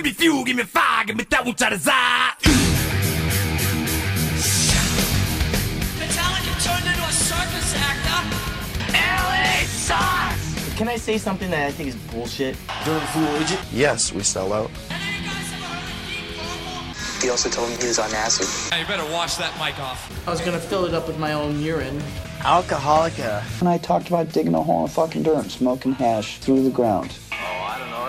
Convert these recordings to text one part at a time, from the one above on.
Give me fuel, give me fire, give me that which I desire. Metallica turned into a circus actor. LA sucks! Can I say something that I think is bullshit? During Fool Agent? Yes, we sell out. You guys ever heard of Deep Purple? He also told me he was on acid. Hey, you better wash that mic off. I was gonna fill it up with my own urine. Alcoholica. And I talked about digging a hole in fucking dirt and smoking hash through the ground.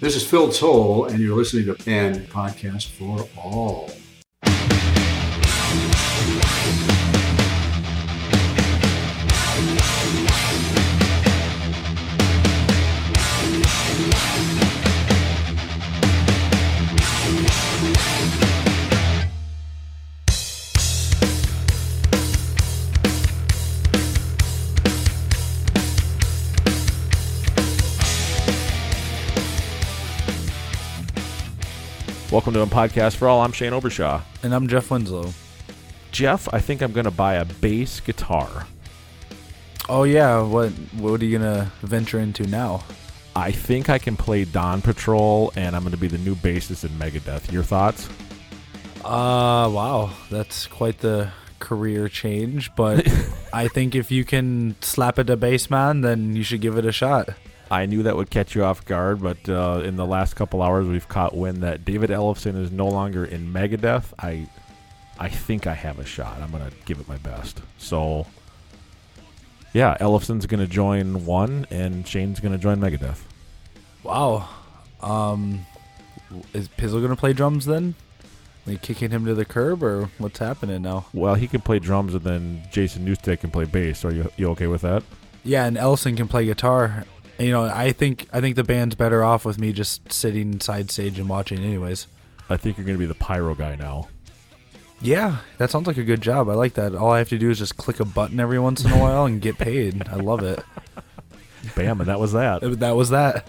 This is Phil Towle, and you're listening to Pan Podcast for All. Welcome to a podcast for all. I'm Shane Obershaw. And I'm Jeff Winslow. Jeff, I think I'm going to buy a bass guitar. Oh yeah, what what are you gonna venture into now? I think I can play Dawn Patrol, and I'm going to be the new bassist in Megadeth. Your thoughts? Uh wow, that's quite the career change, but I think if you can slap it a bass man, then you should give it a shot. I knew that would catch you off guard, but uh, in the last couple hours, we've caught wind that David Ellefson is no longer in Megadeth. I, I think I have a shot. I'm gonna give it my best. So, yeah, Ellefson's gonna join one, and Shane's gonna join Megadeth. Wow. Um is Pizzle gonna play drums then? Are you kicking him to the curb or what's happening now? Well, he can play drums, and then Jason Newsted can play bass. Are you you okay with that? Yeah, and Ellison can play guitar. You know, I think I think the band's better off with me just sitting side stage and watching anyways. I think you're gonna be the pyro guy now. Yeah, that sounds like a good job. I like that. All I have to do is just click a button every once in a while and get paid. I love it. Bam, and that was that. That was that.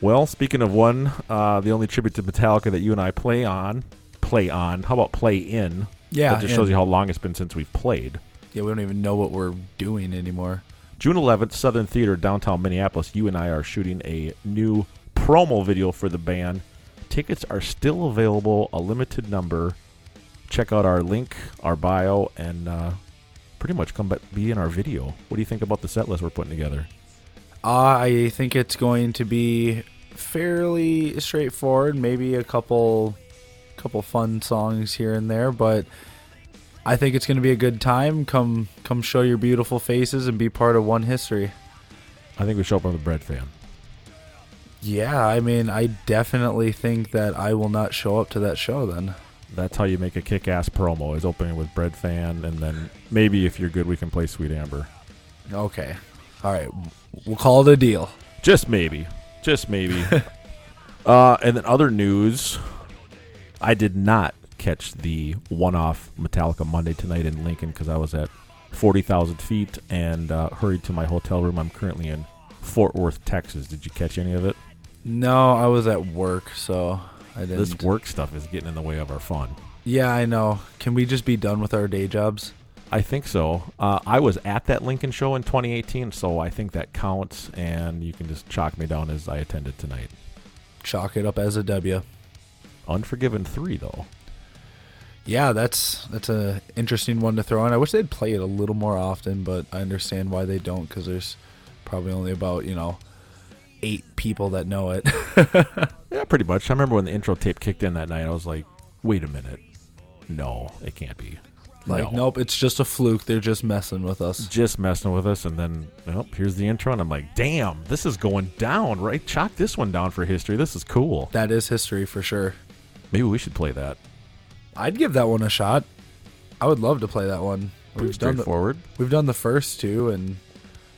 Well, speaking of one, uh, the only tribute to Metallica that you and I play on, play on. How about play in? Yeah, that just shows you how long it's been since we've played. Yeah, we don't even know what we're doing anymore. June 11th, Southern Theater, downtown Minneapolis. You and I are shooting a new promo video for the band. Tickets are still available, a limited number. Check out our link, our bio, and uh, pretty much come be in our video. What do you think about the set list we're putting together? I think it's going to be fairly straightforward. Maybe a couple, couple fun songs here and there, but I think it's going to be a good time. Come, come, show your beautiful faces and be part of one history. I think we show up with a Breadfan. Yeah, I mean, I definitely think that I will not show up to that show then. That's how you make a kick-ass promo is opening with Breadfan, and then maybe if you're good, we can play Sweet Amber. Okay, all right, we'll call it a deal. Just maybe. Just maybe. uh, and then other news. I did not catch the one-off Metallica Monday tonight in Lincoln because I was at forty thousand feet and uh, hurried to my hotel room. I'm currently in Fort Worth, Texas. Did you catch any of it? No, I was at work, so I didn't. This work stuff is getting in the way of our fun. Yeah, I know. Can we just be done with our day jobs? I think so. Uh, I was at that Lincoln show in 2018, so I think that counts, and you can just chalk me down as I attended tonight. Chalk it up as a W. Unforgiven three though. Yeah, that's that's a interesting one to throw in. I wish they'd play it a little more often, but I understand why they don't because there's probably only about you know eight people that know it. Yeah, pretty much. I remember when the intro tape kicked in that night, I was like, wait a minute. No, it can't be. like, No. nope, it's just a fluke. They're just messing with us. Just messing with us, and then, oh, here's the intro, and I'm like, damn, this is going down, right? Chalk this one down for history. This is cool. That is history for sure. Maybe we should play that. I'd give that one a shot. I would love to play that one. Pretty done the, straightforward. we've done the first two, and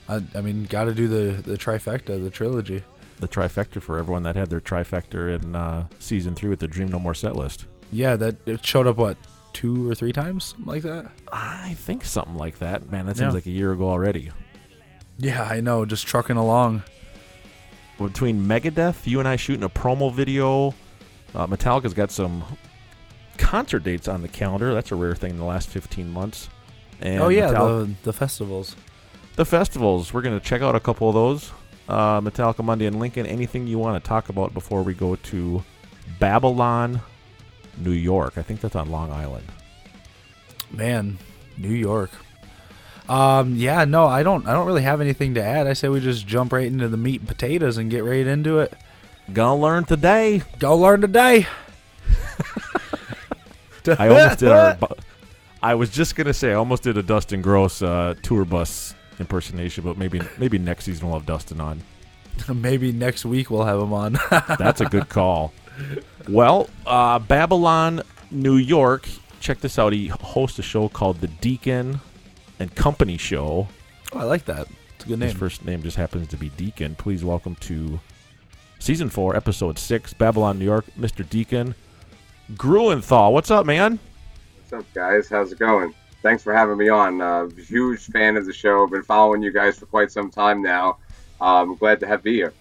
I, I mean, got to do the the trifecta, the trilogy. The trifecta for everyone that had their trifecta in uh, season three with the Dream No More set list. Yeah, that it showed up what two or three times, something like that. I think something like that. Man, that seems Yeah. like a year ago already. Yeah, I know, just trucking along. Between Megadeth, you and I shooting a promo video. Uh, Metallica's got some concert dates on the calendar. That's a rare thing in the last 15 months. And oh yeah, Metal- the the festivals. the festivals. We're going to check out a couple of those. Uh, Metallica Monday in Lincoln. Anything you want to talk about before we go to Babylon, New York? I think that's on Long Island. Man, New York. Um, yeah, no, I don't. I don't really have anything to add. I say we just jump right into the meat and potatoes and get right into it. Gonna learn today. Go learn today. I almost did our. bu- I was just gonna say I almost did a Dustin Gross uh, tour bus impersonation, but maybe maybe next season we'll have Dustin on. Maybe next week we'll have him on. That's a good call. Well, uh, Babylon, New York. Check this out. He hosts a show called The Deacon and Company Show. Oh, I like that. It's a good name. His first name just happens to be Deacon. Please welcome to season four, episode six, Babylon, New York, Mr. Deacon. Gruenthal, what's up, man? What's up, guys? How's it going? Thanks for having me on. Uh, huge fan of the show. Been following you guys for quite some time now. Um, glad to have you here.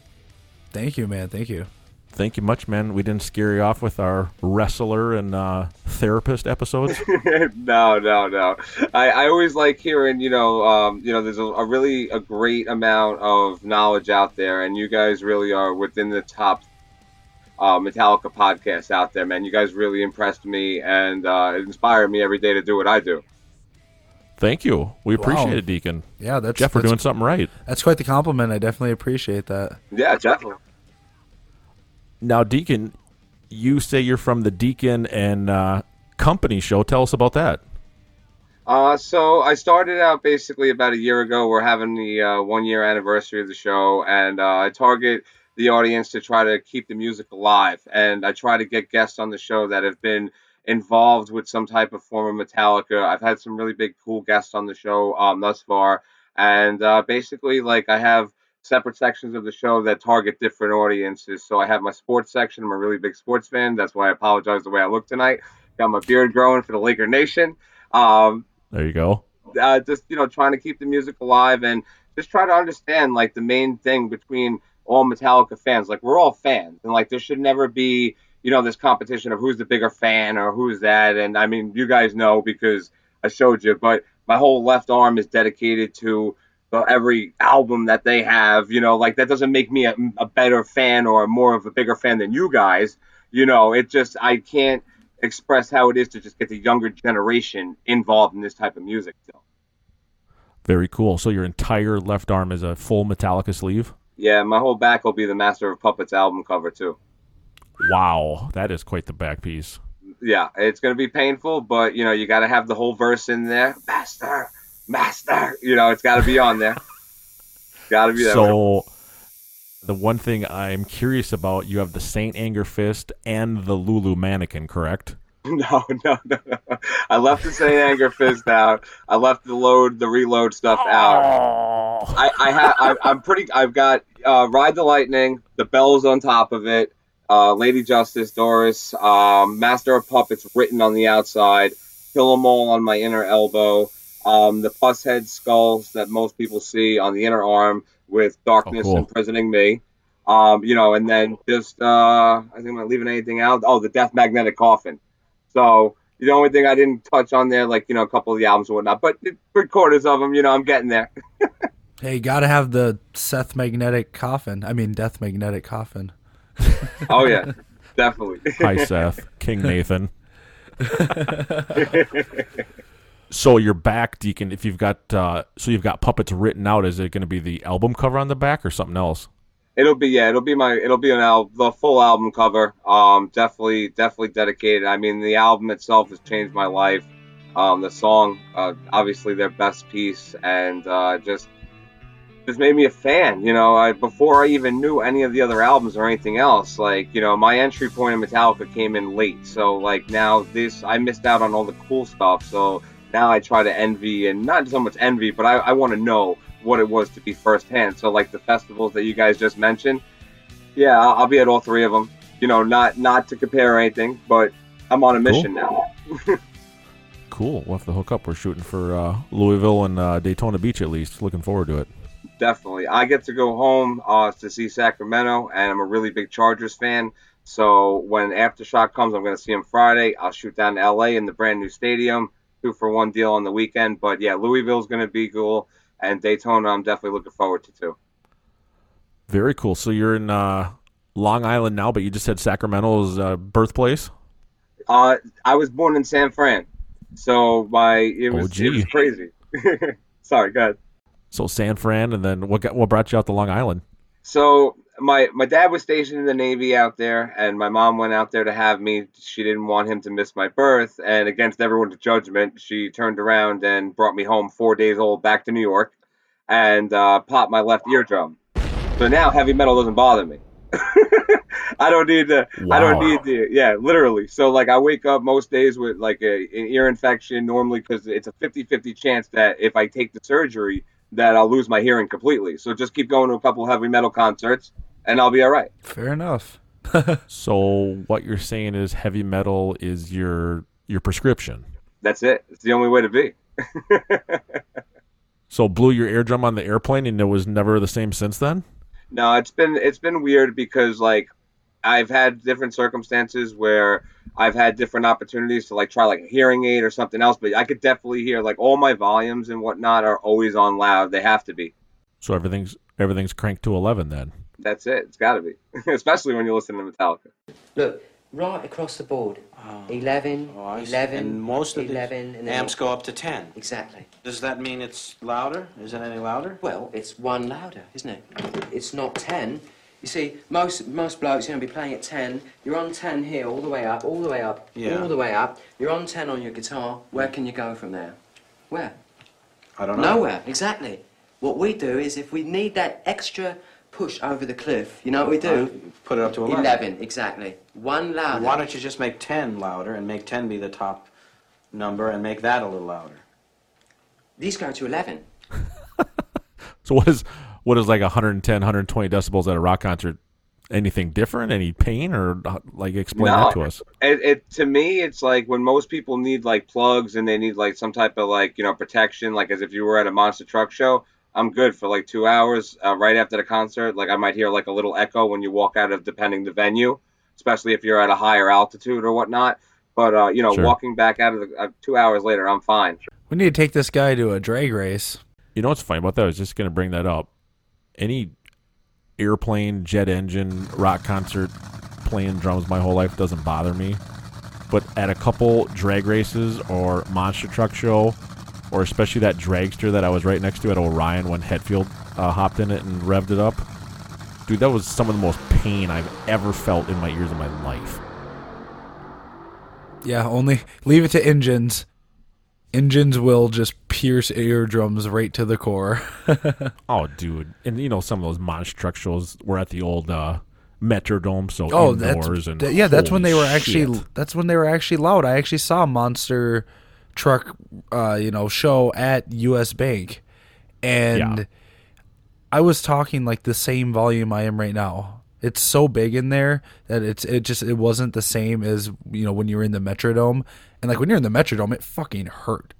Thank you, man. Thank you. Thank you much, man. We didn't scare you off with our wrestler and uh, therapist episodes. no, no, no. I, I always like hearing, you know, um, you know, there's a, a really a great amount of knowledge out there, and you guys really are within the top uh, Metallica podcasts out there, man. You guys really impressed me and uh, inspired me every day to do what I do. Thank you. We Wow. appreciate it, Deacon. Yeah, that's Jeff. We're that's- doing something right. That's quite the compliment. I definitely appreciate that. Yeah, definitely. Now, Deacon, you say you're from the Deacon and uh, Company show. Tell us about that. Uh, so I started out basically about a year ago. We're having the uh, one year anniversary of the show, and uh, I target the audience to try to keep the music alive. And I try to get guests on the show that have been involved with some type of form of Metallica. I've had some really big, cool guests on the show um, thus far. And uh, basically, like, I have separate sections of the show that target different audiences. So I have my sports section. I'm a really big sports fan. That's why I apologize the way I look tonight. Got my beard growing for the Laker Nation. Um, There you go. uh, just you know trying to keep the music alive and just try to understand like the main thing between all Metallica fans. Like we're all fans, and like there should never be you know this competition of who's the bigger fan or who's that. And I mean, you guys know because I showed you, but my whole left arm is dedicated to every album that they have. You know, like that doesn't make me a, a better fan or more of a bigger fan than you guys. You know, it just I can't express how it is to just get the younger generation involved in this type of music still. Very cool. So your entire left arm is a full Metallica sleeve. Yeah, my whole back will be the Master of Puppets album cover too. Wow, that is quite the back piece. Yeah, it's gonna be painful, but you know you got to have the whole verse in there. Master, master. You know it's got to be on there. got to be there. So the one thing I'm curious about, you have the Saint Anger Fist and the Lulu mannequin, correct? No, no, no, no. I left the Saint Anger Fist out. I left the load, the reload stuff out. I, I have, I, I'm pretty. I've got uh, Ride the Lightning, the bells on top of it, uh, Lady Justice, Doris, um, Master of Puppets written on the outside, Kill 'Em All on my inner elbow, um, the Pushead skulls that most people see on the inner arm with darkness cool. imprisoning me. Um, you know, and then just uh, I think I'm not leaving anything out. Oh, the Death Magnetic Coffin. So the only thing I didn't touch on there, like you know, a couple of the albums and whatnot, but three quarters of them, you know, I'm getting there. Hey, you gotta have the Seth magnetic coffin. I mean, Death magnetic coffin. oh yeah, definitely. Hi, Seth. King Nathan. so your back, Deacon, if you've got uh, so you've got puppets written out, is it going to be the album cover on the back or something else? It'll be yeah, it'll be my it'll be an al- the full album cover. Um, definitely definitely dedicated. I mean, the album itself has changed my life. Um, the song, uh, obviously their best piece, and uh, just just made me a fan. You know, I, before I even knew any of the other albums or anything else, like you know, my entry point in Metallica came in late. So like now this, I missed out on all the cool stuff. So now I try to envy and not so much envy, but I, I want to know what it was to be firsthand. So like the festivals that you guys just mentioned, yeah, I'll, I'll be at all three of them. You know, not not to compare anything, but I'm on a mission now. Cool. We'll have to hook up. We're shooting for uh, Louisville and uh, Daytona Beach at least. Looking forward to it. Definitely, I get to go home uh, to see Sacramento, and I'm a really big Chargers fan. So when Aftershock comes, I'm going to see him Friday. I'll shoot down to LA in the brand new stadium, two for one deal on the weekend. But yeah, Louisville's going to be cool, and Daytona, I'm definitely looking forward to too. Very cool. So you're in uh, Long Island now, but you just said Sacramento's uh, birthplace. Uh, I was born in San Fran, so my it was, Oh, it was crazy. Sorry, go ahead. So San Fran, and then what got, what brought you out to Long Island? So my my dad was stationed in the Navy out there, and my mom went out there to have me. She didn't want him to miss my birth, and against everyone's judgment, she turned around and brought me home four days old back to New York, and uh, popped my left eardrum. So now heavy metal doesn't bother me. I don't need to. I don't need to. Yeah, literally. So like I wake up most days with like a, an ear infection normally because it's a 50-50 chance that if I take the surgery that I'll lose my hearing completely. So just keep going to a couple heavy metal concerts and I'll be all right. Fair enough. So what you're saying is heavy metal is your your prescription. That's it. It's the only way to be. So blew your eardrum on the airplane, and it was never the same since then. No, it's been it's been weird because like I've had different circumstances where I've had different opportunities to like try like a hearing aid or something else, but I could definitely hear like all my volumes and whatnot are always on loud. They have to be. So everything's everything's cranked to eleven then. That's it. It's got to be, especially when you listen to Metallica. Look, right across the board. 11, Oh, 11, And most of 11, and then amps go up to 10. Exactly. Does that mean it's louder? Is it any louder? Well, it's one louder, isn't it? It's not 10. You see, most most blokes are going to be playing at 10. You're on 10 here, all the way up, all the way up, Yeah. all the way up. You're on 10 on your guitar. Where can you go from there? Where? I don't know. Nowhere, exactly. What we do is if we need that extra push over the cliff, you know what we do? Uh, Put it up to 11. 11, exactly. One louder. Why don't you just make 10 louder and make 10 be the top number and make that a little louder? These go to 11. So what is what is like 110, 120 decibels at a rock concert? Anything different? Any pain or uh, like explain that to us? It, it to me, it's like when most people need like plugs and they need like some type of like you know protection, like as if you were at a monster truck show. I'm good for like two hours uh, right after the concert. Like I might hear like a little echo when you walk out of depending the venue, especially if you're at a higher altitude or whatnot. But uh, you know, Sure. walking back out of the uh, two hours later, I'm fine. We need to take this guy to a drag race. You know what's funny about that? I was just going to bring that up. Any airplane, jet engine, rock concert, playing drums my whole life doesn't bother me. But at a couple drag races or monster truck show, or especially that dragster that I was right next to at Orion when Hetfield uh, hopped in it and revved it up, dude, that was some of the most pain I've ever felt in my ears in my life. Yeah, only leave it to engines. Engines will just pierce eardrums right to the core. Oh, dude, and you know some of those monster truck shows were at the old uh, Metrodome, so oh, indoors that's and that- yeah. That's when they were actually. shit. That's when they were actually loud. I actually saw a monster truck, uh, you know, show at U.S. Bank, and Yeah. I was talking like the same volume I am right now. It's so big in there that it's it just it wasn't the same as you know when you were in the Metrodome, and like when you're in the Metrodome, it fucking hurt.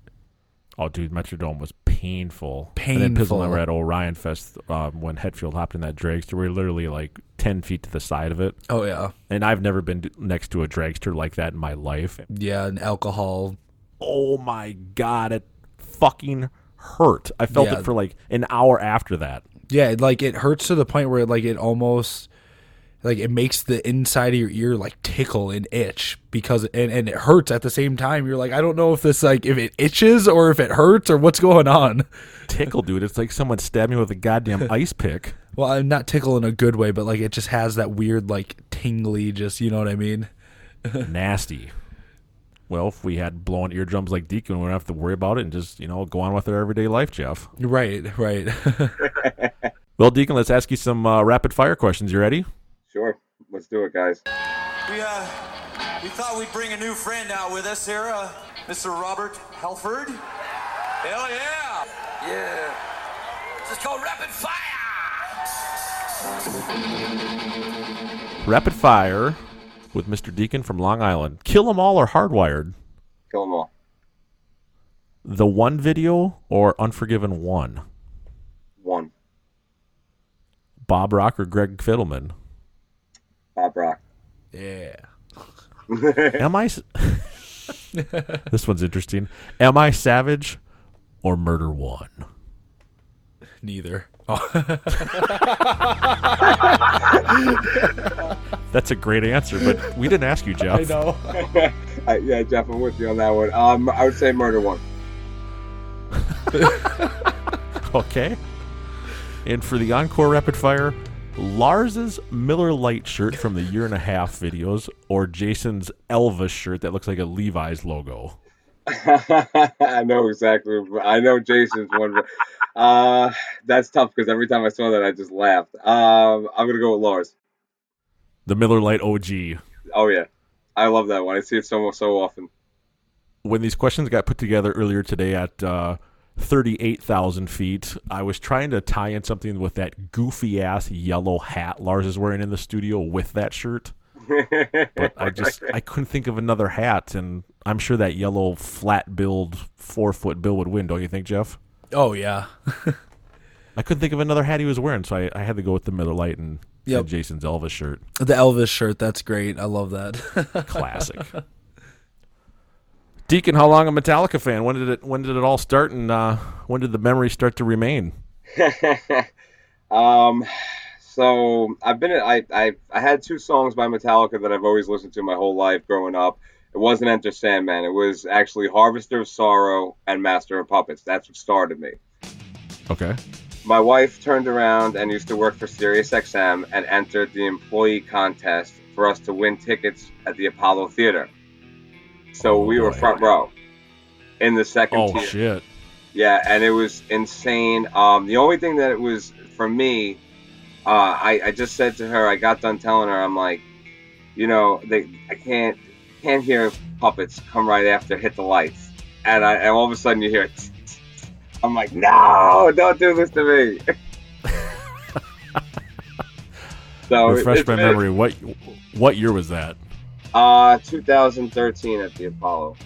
Oh, dude, Metrodome was painful. Painful. And then Pizzle and I Painful. were at Orion Fest um, when Hetfield hopped in that dragster. We were literally like 10 feet to the side of it. Oh yeah, And I've never been next to a dragster like that in my life. yeah, and alcohol. Oh my God, it fucking hurt. I felt Yeah. it for like an hour after that. Yeah, like it hurts to the point where like it almost like it makes the inside of your ear like tickle and itch because and, and it hurts at the same time. You're like, I don't know if this like if it itches or if it hurts or what's going on. Tickle, dude. It's like someone stabbed me with a goddamn ice pick. Well, I'm not tickle in a good way, but like it just has that weird like tingly, just you know what I mean. Nasty. Well, if we had blowing eardrums like Deacon, we wouldn't have to worry about it and just, you know, go on with our everyday life, Jeff. Right, right. Well, Deacon, let's ask you some uh, rapid fire questions. You ready? Sure, let's do it, guys. We uh, we thought we'd bring a new friend out with us here. Uh, Mr. Robert Helford. Hell yeah! Yeah. This is called Rapid Fire! Rapid Fire with Mr. Deacon from Long Island. Kill 'em all or Hardwired? Kill 'em all. The one video or Unforgiven one? One. Bob Rock or Greg Fidelman? Bob Rock. Yeah. Am I? this one's interesting. Am I Savage or Murder One? Neither. That's a great answer, but we didn't ask you, Jeff. Uh, yeah, Jeff, I'm with you on that one. Um, I would say Murder One. Okay. And for the encore rapid fire, Lars's Miller Lite shirt from the year and a half videos, or Jason's Elvis shirt that looks like a Levi's logo. I know exactly. I know Jason's one. Uh, that's tough because every time I saw that, I just laughed. Um, I'm gonna go with Lars. The Miller Lite OG. Oh yeah, I love that one. I see it so so often. When these questions got put together earlier today at uh, 38,000 feet, I was trying to tie in something with that goofy ass yellow hat Lars is wearing in the studio with that shirt. but I just I couldn't think of another hat, and I'm sure that yellow flat billed four foot bill would win. Don't you think, Jeff? Oh yeah. I couldn't think of another hat he was wearing, so I, I had to go with the Miller Lite and, Yep. and Jason's Elvis shirt. The Elvis shirt, that's great. I love that. Classic. Deacon, how long a Metallica fan? When did it when did it all start, and uh, when did the memories start to remain? um, so I've been I I I had two songs by Metallica that I've always listened to my whole life growing up. It wasn't Enter Sandman. It was actually Harvester of Sorrow and Master of Puppets. That's what started me. Okay. My wife turned around and used to work for SiriusXM and entered the employee contest for us to win tickets at the Apollo Theater. So we were front row in the second Oh tier. shit! Yeah, and it was insane. Um, the only thing that it was for me, uh, I, I just said to her, I got done telling her, I'm like, you know, they, I can't can't hear puppets come right after hit the lights, and I and all of a sudden you hear, it. I'm like, no, don't do this to me. so Refresh my memory. What what year was that? Uh, 2013 at the Apollo.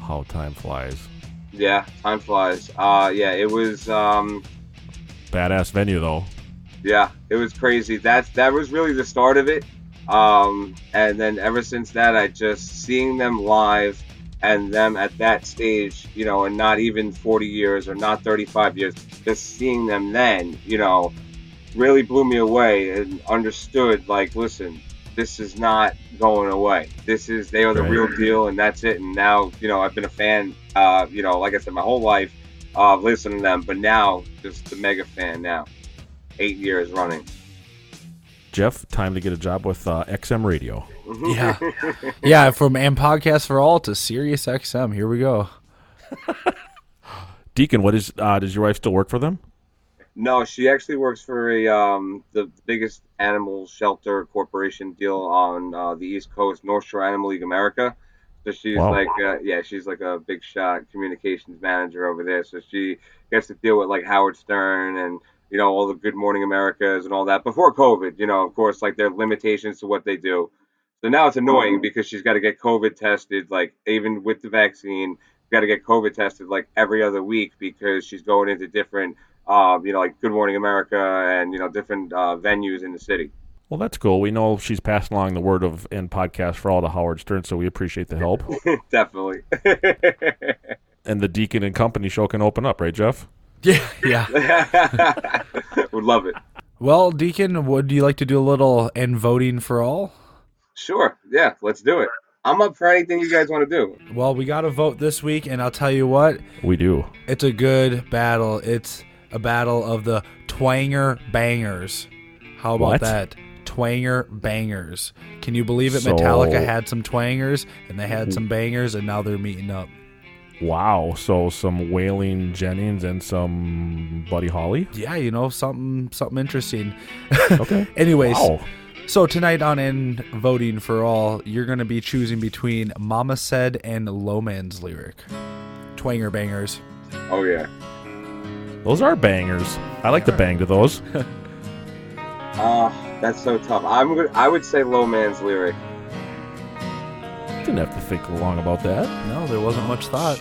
How time flies. Yeah, time flies. Uh, yeah, it was. Um, Badass venue though. Yeah, it was crazy. That that was really the start of it. Um, and then ever since that, I just seeing them live and them at that stage, you know, and not even 40 years or not 35 years, just seeing them then, you know, really blew me away and understood like, listen, this is not going away. This is they are the Right. real deal, and that's it. And now, you know, I've been a fan, uh, you know, like I said, my whole life of listening to them, but now just a mega fan now, eight years running. Jeff, time to get a job with uh, XM Radio. yeah. Yeah, from and podcast for all to Sirius XM. Here we go. Deacon, what is? Uh, does your wife still work for them? No, she actually works for a um, the biggest animal shelter corporation deal on uh, the East Coast, North Shore Animal League America. So she's Wow. like, uh, yeah, she's like a big shot communications manager over there. So she gets to deal with like Howard Stern and you know all the Good Morning Americas and all that before COVID. You know, of course, like there are limitations to what they do. So now it's annoying because she's got to get COVID tested, like even with the vaccine, got to get COVID tested like every other week because she's going into different, uh, you know, like Good Morning America and you know different uh, venues in the city. Well, that's cool. We know she's passing along the word of and podcast for all to Howard Stern, so we appreciate the help. Definitely. and the Deacon and Company show can open up, right, Jeff? Yeah, yeah. Would love it. Well, Deacon, would you like to do a little and voting for all? Sure. Yeah, let's do it. I'm up for anything you guys want to do. Well, we got to vote this week, and I'll tell you what, We do. it's a good battle. It's a battle of the Twanger Bangers. How about What? that? Twanger Bangers. Can you believe it? So- Metallica had some twangers, and they had some bangers, and now they're meeting up. Wow. So some Waylon Jennings and some Buddy Holly. Yeah, you know something something interesting. Okay. Anyways, Wow. So tonight on In Voting for All, you're going to be choosing between Mama Said and Low Man's Lyric. Twanger bangers. Oh yeah. Those are bangers. I like to bang to those. Ah, that's so tough. I'm gonna, I would say Low Man's lyric. Didn't have to think long about that. No, there wasn't much thought.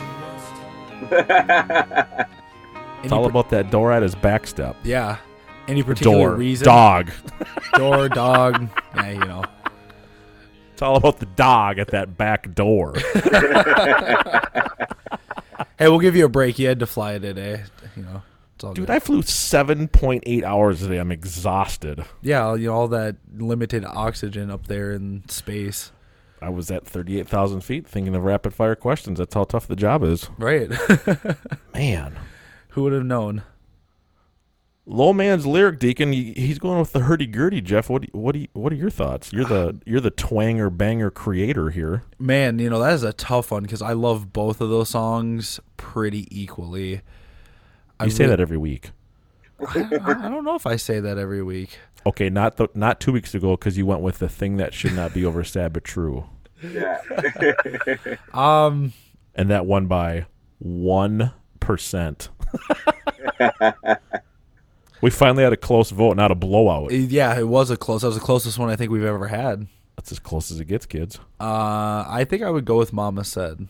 It's all about that door at his back step. Yeah. Any particular Door. reason? Dog. Door, dog. Yeah, you know. It's all about the dog at that back door. Hey, we'll give you a break. You had to fly today. You know, it's all Dude, good. I flew 7.8 hours today. I'm exhausted. Yeah, you know, all that limited oxygen up there in space. I was at 38,000 feet thinking of rapid fire questions. That's how tough the job is. Right. Man. Who would have known? Low man's lyric deacon. He's going with the hurdy gurdy. Jeff, what do what do you, what are your thoughts? You're the you're the twanger banger creator here. Man, you know, that is a tough one because I love both of those songs pretty equally. I You say re- that every week. I, I don't know if I say that every week. Okay, not the, not two weeks ago because you went with the thing that should not be oversaid but true, Yeah. Um, and that won by one percent. we finally had a close vote, not a blowout. yeah, it was a close. That was the closest one I think we've ever had. That's as close as it gets, kids. Uh, I think I would go with Mama Said.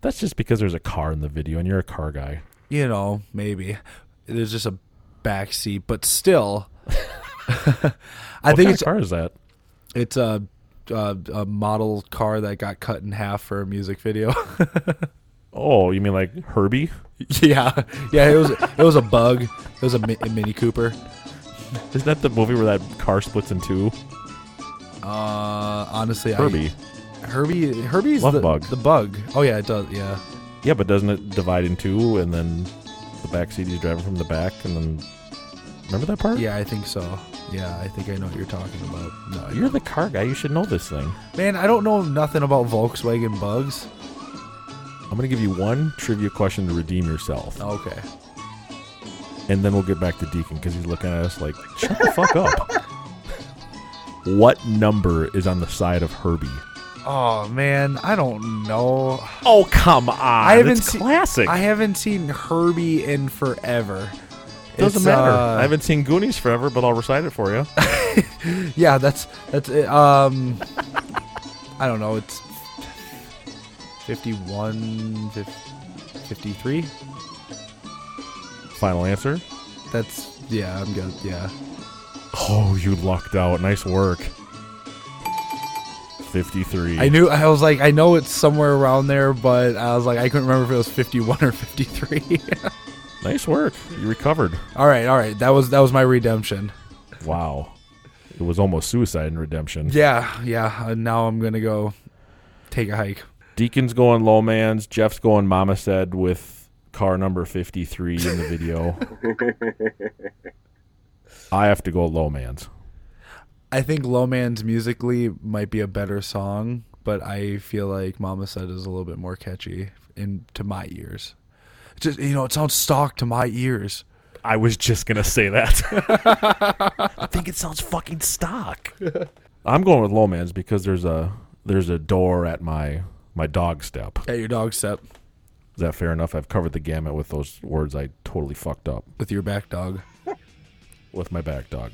That's just because there's a car in the video, and you're a car guy. You know, maybe there's just a back seat, but still, I What think kind it's of car is that? It's a, a a model car that got cut in half for a music video. Oh, you mean like Herbie? yeah, yeah. It was it was a bug. It was a, mi- a Mini Cooper. Isn't that the movie where that car splits in two? Uh, honestly, Herbie. I, Herbie, Herbie's Love the Bug. The bug. Oh yeah, it does. Yeah. Yeah, but doesn't it divide in two, and then the back seat he's driving from the back, and then remember that part? Yeah, I think so. Yeah, I think I know what you're talking about. No, I You're the car guy. You should know this thing. man. I don't know nothing about Volkswagen bugs. I'm gonna give you one trivia question to redeem yourself, Okay. and then we'll get back to Deacon because he's looking at us like, "Shut the fuck up." What number is on the side of Herbie? Oh man, I don't know. Oh come on! I haven't It's seen classic. I haven't seen Herbie in forever. Doesn't It's, matter. uh, I haven't seen Goonies forever, but I'll recite it for you. yeah, that's that's it. Um, I don't know. It's 51, 53. Final answer. That's yeah. I'm good. Yeah. Oh, you lucked out. Nice work. 53. I knew. I was like, I know it's somewhere around there, but I was like, I couldn't remember if it was 51 or 53. Nice work. You recovered. all right, all right. That was that was my redemption. Wow. It was almost suicide and redemption. Yeah, yeah. And now I'm gonna go take a hike. Deacon's going low man's. Jeff's going mama said with car number 53 in the video. I have to go low man's. I think Low Man's musically might be a better song, but I feel like Mama Said is a little bit more catchy in to my ears. Just you know, it sounds stock to my ears. I was just going to say that. I think it sounds fucking stock. I'm going with low man's because there's a there's a door at my my dog step. At your dog step Is that fair enough? I've covered the gamut with those words I totally fucked up with your back dog. with my back dog.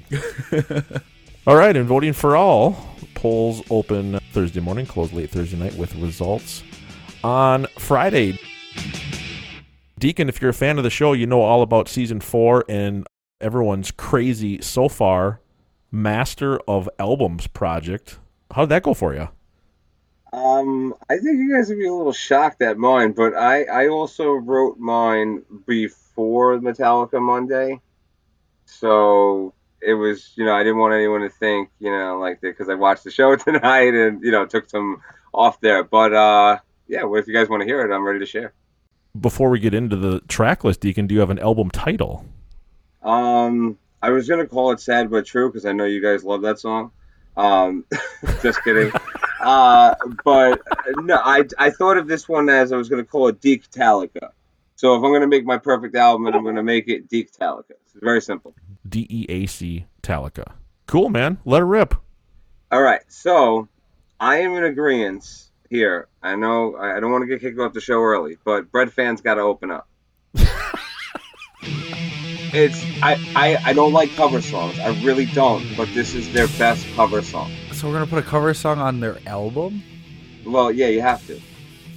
all right, and voting for all polls open Thursday morning, close late Thursday night with results on Friday. Deacon, if you're a fan of the show, you know all about season four and everyone's crazy so far Master of Albums project. How did that go for you? Um, I think you guys would be a little shocked at mine, but I, I also wrote mine before Metallica Monday, so it was you know I didn't want anyone to think you know like that because I watched the show tonight and you know took some off there, but uh yeah, well, if you guys want to hear it, I'm ready to share. Before we get into the track list, Deacon, do you have an album title? Um, I was gonna call it "Sad but True" because I know you guys love that song. Um, just kidding. uh, but no, I I thought of this one as I was gonna call it "Deek Talica." So if I'm gonna make my perfect album, I'm gonna make it "Deek Talica." It's very simple. D E A C Talica. Cool, man. Let her rip. All right, so I am in agreement here. I know I I don't want to get kicked off the show early, but Breadfans got to open up. it's I, I I don't like cover songs. I really don't. But this is their best cover song. So we're gonna put a cover song on their album. Well, yeah, you have to.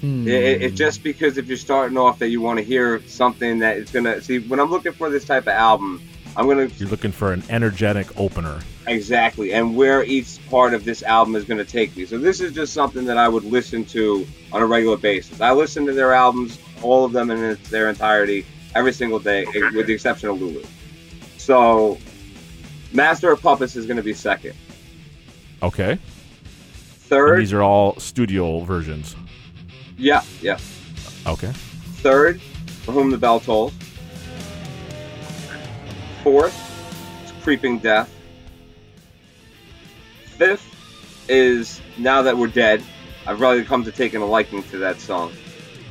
Hmm. It, it, it just because if you're starting off that you want to hear something that is gonna see when I'm looking for this type of album, I'm gonna You're looking for an energetic opener. Exactly, and where each part of this album is going to take me. So this is just something that I would listen to on a regular basis. I listen to their albums, all of them in their entirety, every single day, eh, with the exception of Lulu. So, Master of Puppets is going to be second. Okay. Third, And these are all studio versions. yeah, yeah. Okay. Third, For Whom the Bell Tolls. Fourth, is Creeping Death. Fifth is Now That We're Dead. I've really come to taking a liking to that song.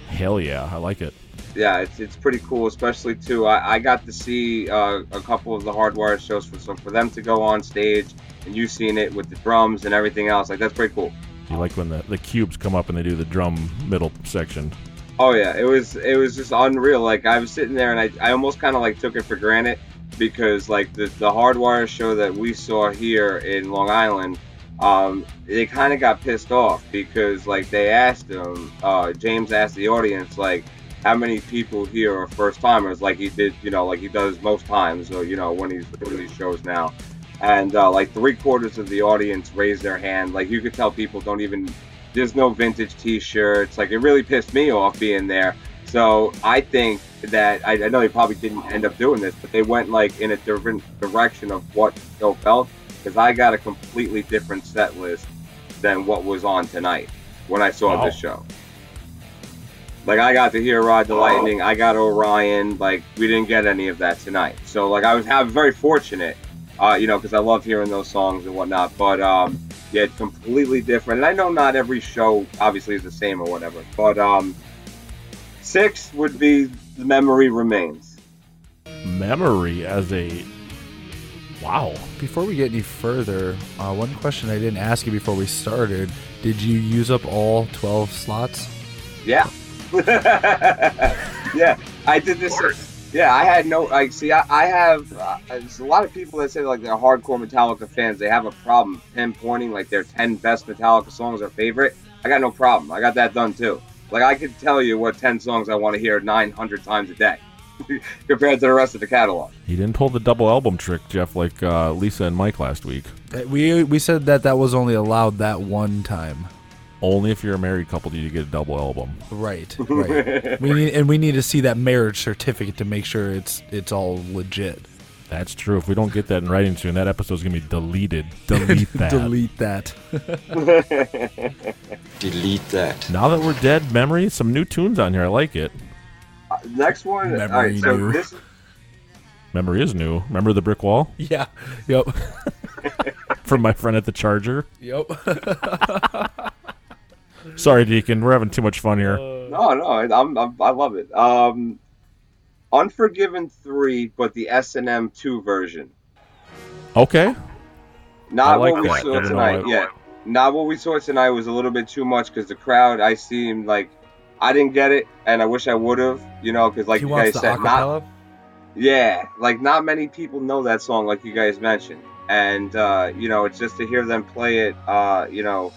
Hell yeah, I like it. Yeah, it's, it's pretty cool, especially too. I, I got to see uh, a couple of the Hardwire shows for so for them to go on stage and you seeing it with the drums and everything else. Like that's pretty cool. You like when the, the cubes come up and they do the drum middle section. Oh yeah, it was it was just unreal. Like I was sitting there and I, I almost kind of like took it for granted because like the the Hardwire show that we saw here in Long Island, um, they kind of got pissed off because like they asked them, uh, James asked the audience like how many people here are first timers like he did you know like he does most times or you know when he's doing these shows now. And uh, like three quarters of the audience raised their hand. Like you could tell people don't even there's no vintage t-shirts. Like it really pissed me off being there so i think that i, I know they probably didn't end up doing this but they went like in a different direction of what Phil felt because i got a completely different set list than what was on tonight when i saw Wow. this show like I got to hear Ride the Lightning, I got Orion. Like we didn't get any of that tonight. So like I was have very fortunate, uh, you know, because I love hearing those songs and whatnot. But um, yeah, completely different. And I know not every show obviously is the same or whatever. But um, six would be the memory remains. Memory as a wow. Before we get any further, uh, one question I didn't ask you before we started: Did you use up all twelve slots? Yeah. yeah, I did this. Yeah, I had no. Like, see, I, I have. Uh, there's a lot of people that say like they're hardcore Metallica fans. They have a problem pinpointing like their ten best Metallica songs or favorite. I got no problem. I got that done too. Like I could tell you what ten songs I want to hear 900 times a day, compared to the rest of the catalog. He didn't pull the double album trick, Jeff, like uh, Lisa and Mike last week. Uh, We we said that that was only allowed that one time. Only if you're a married couple do you get a double album. Right, right. we need and we need to see that marriage certificate to make sure it's it's all legit. That's true. If we don't get that in writing soon, that episode's gonna be deleted. Delete that. Delete that. Delete that. Now that we're dead, memory, some new tunes on here. I like it. Uh, next one. Memory all right, so new. this. Memory is new. Remember the brick wall yeah. Yep. from my friend at the Charger? yep. Sorry, Deacon. We're having too much fun here. No, no, I- I'm, I'm I love it. Um, Unforgiven three, but the S and M two version. Okay. Not like what we that. saw tonight. Yeah, not what we saw tonight was a little bit too much because the crowd I seemed like I didn't get it, and I wish I would have. You know, because like he you guys the said, not yeah, like not many people know that song, like you guys mentioned, and uh, you know, it's just to hear them play it. Uh, you know,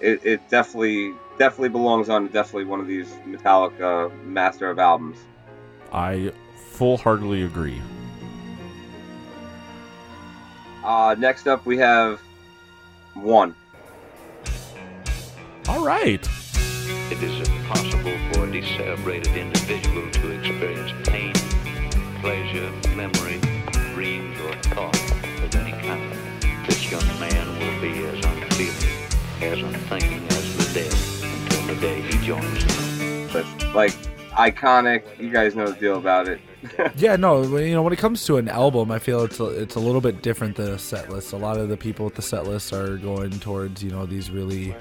it, it definitely definitely belongs on definitely one of these Metallica Master of Albums. I full heartedly agree. Uh, next up, we have one. All right. It is impossible for a decerebrated individual to experience pain, pleasure, memory, dreams, or thought of any kind. This young man will be as unfeeling, as unthinking as the dead until the day he joins them. But like iconic, you guys know the deal about it. yeah, no, you know, when it comes to an album, I feel it's a, it's a little bit different than a set list. A lot of the people with the set list are going towards, you know, these really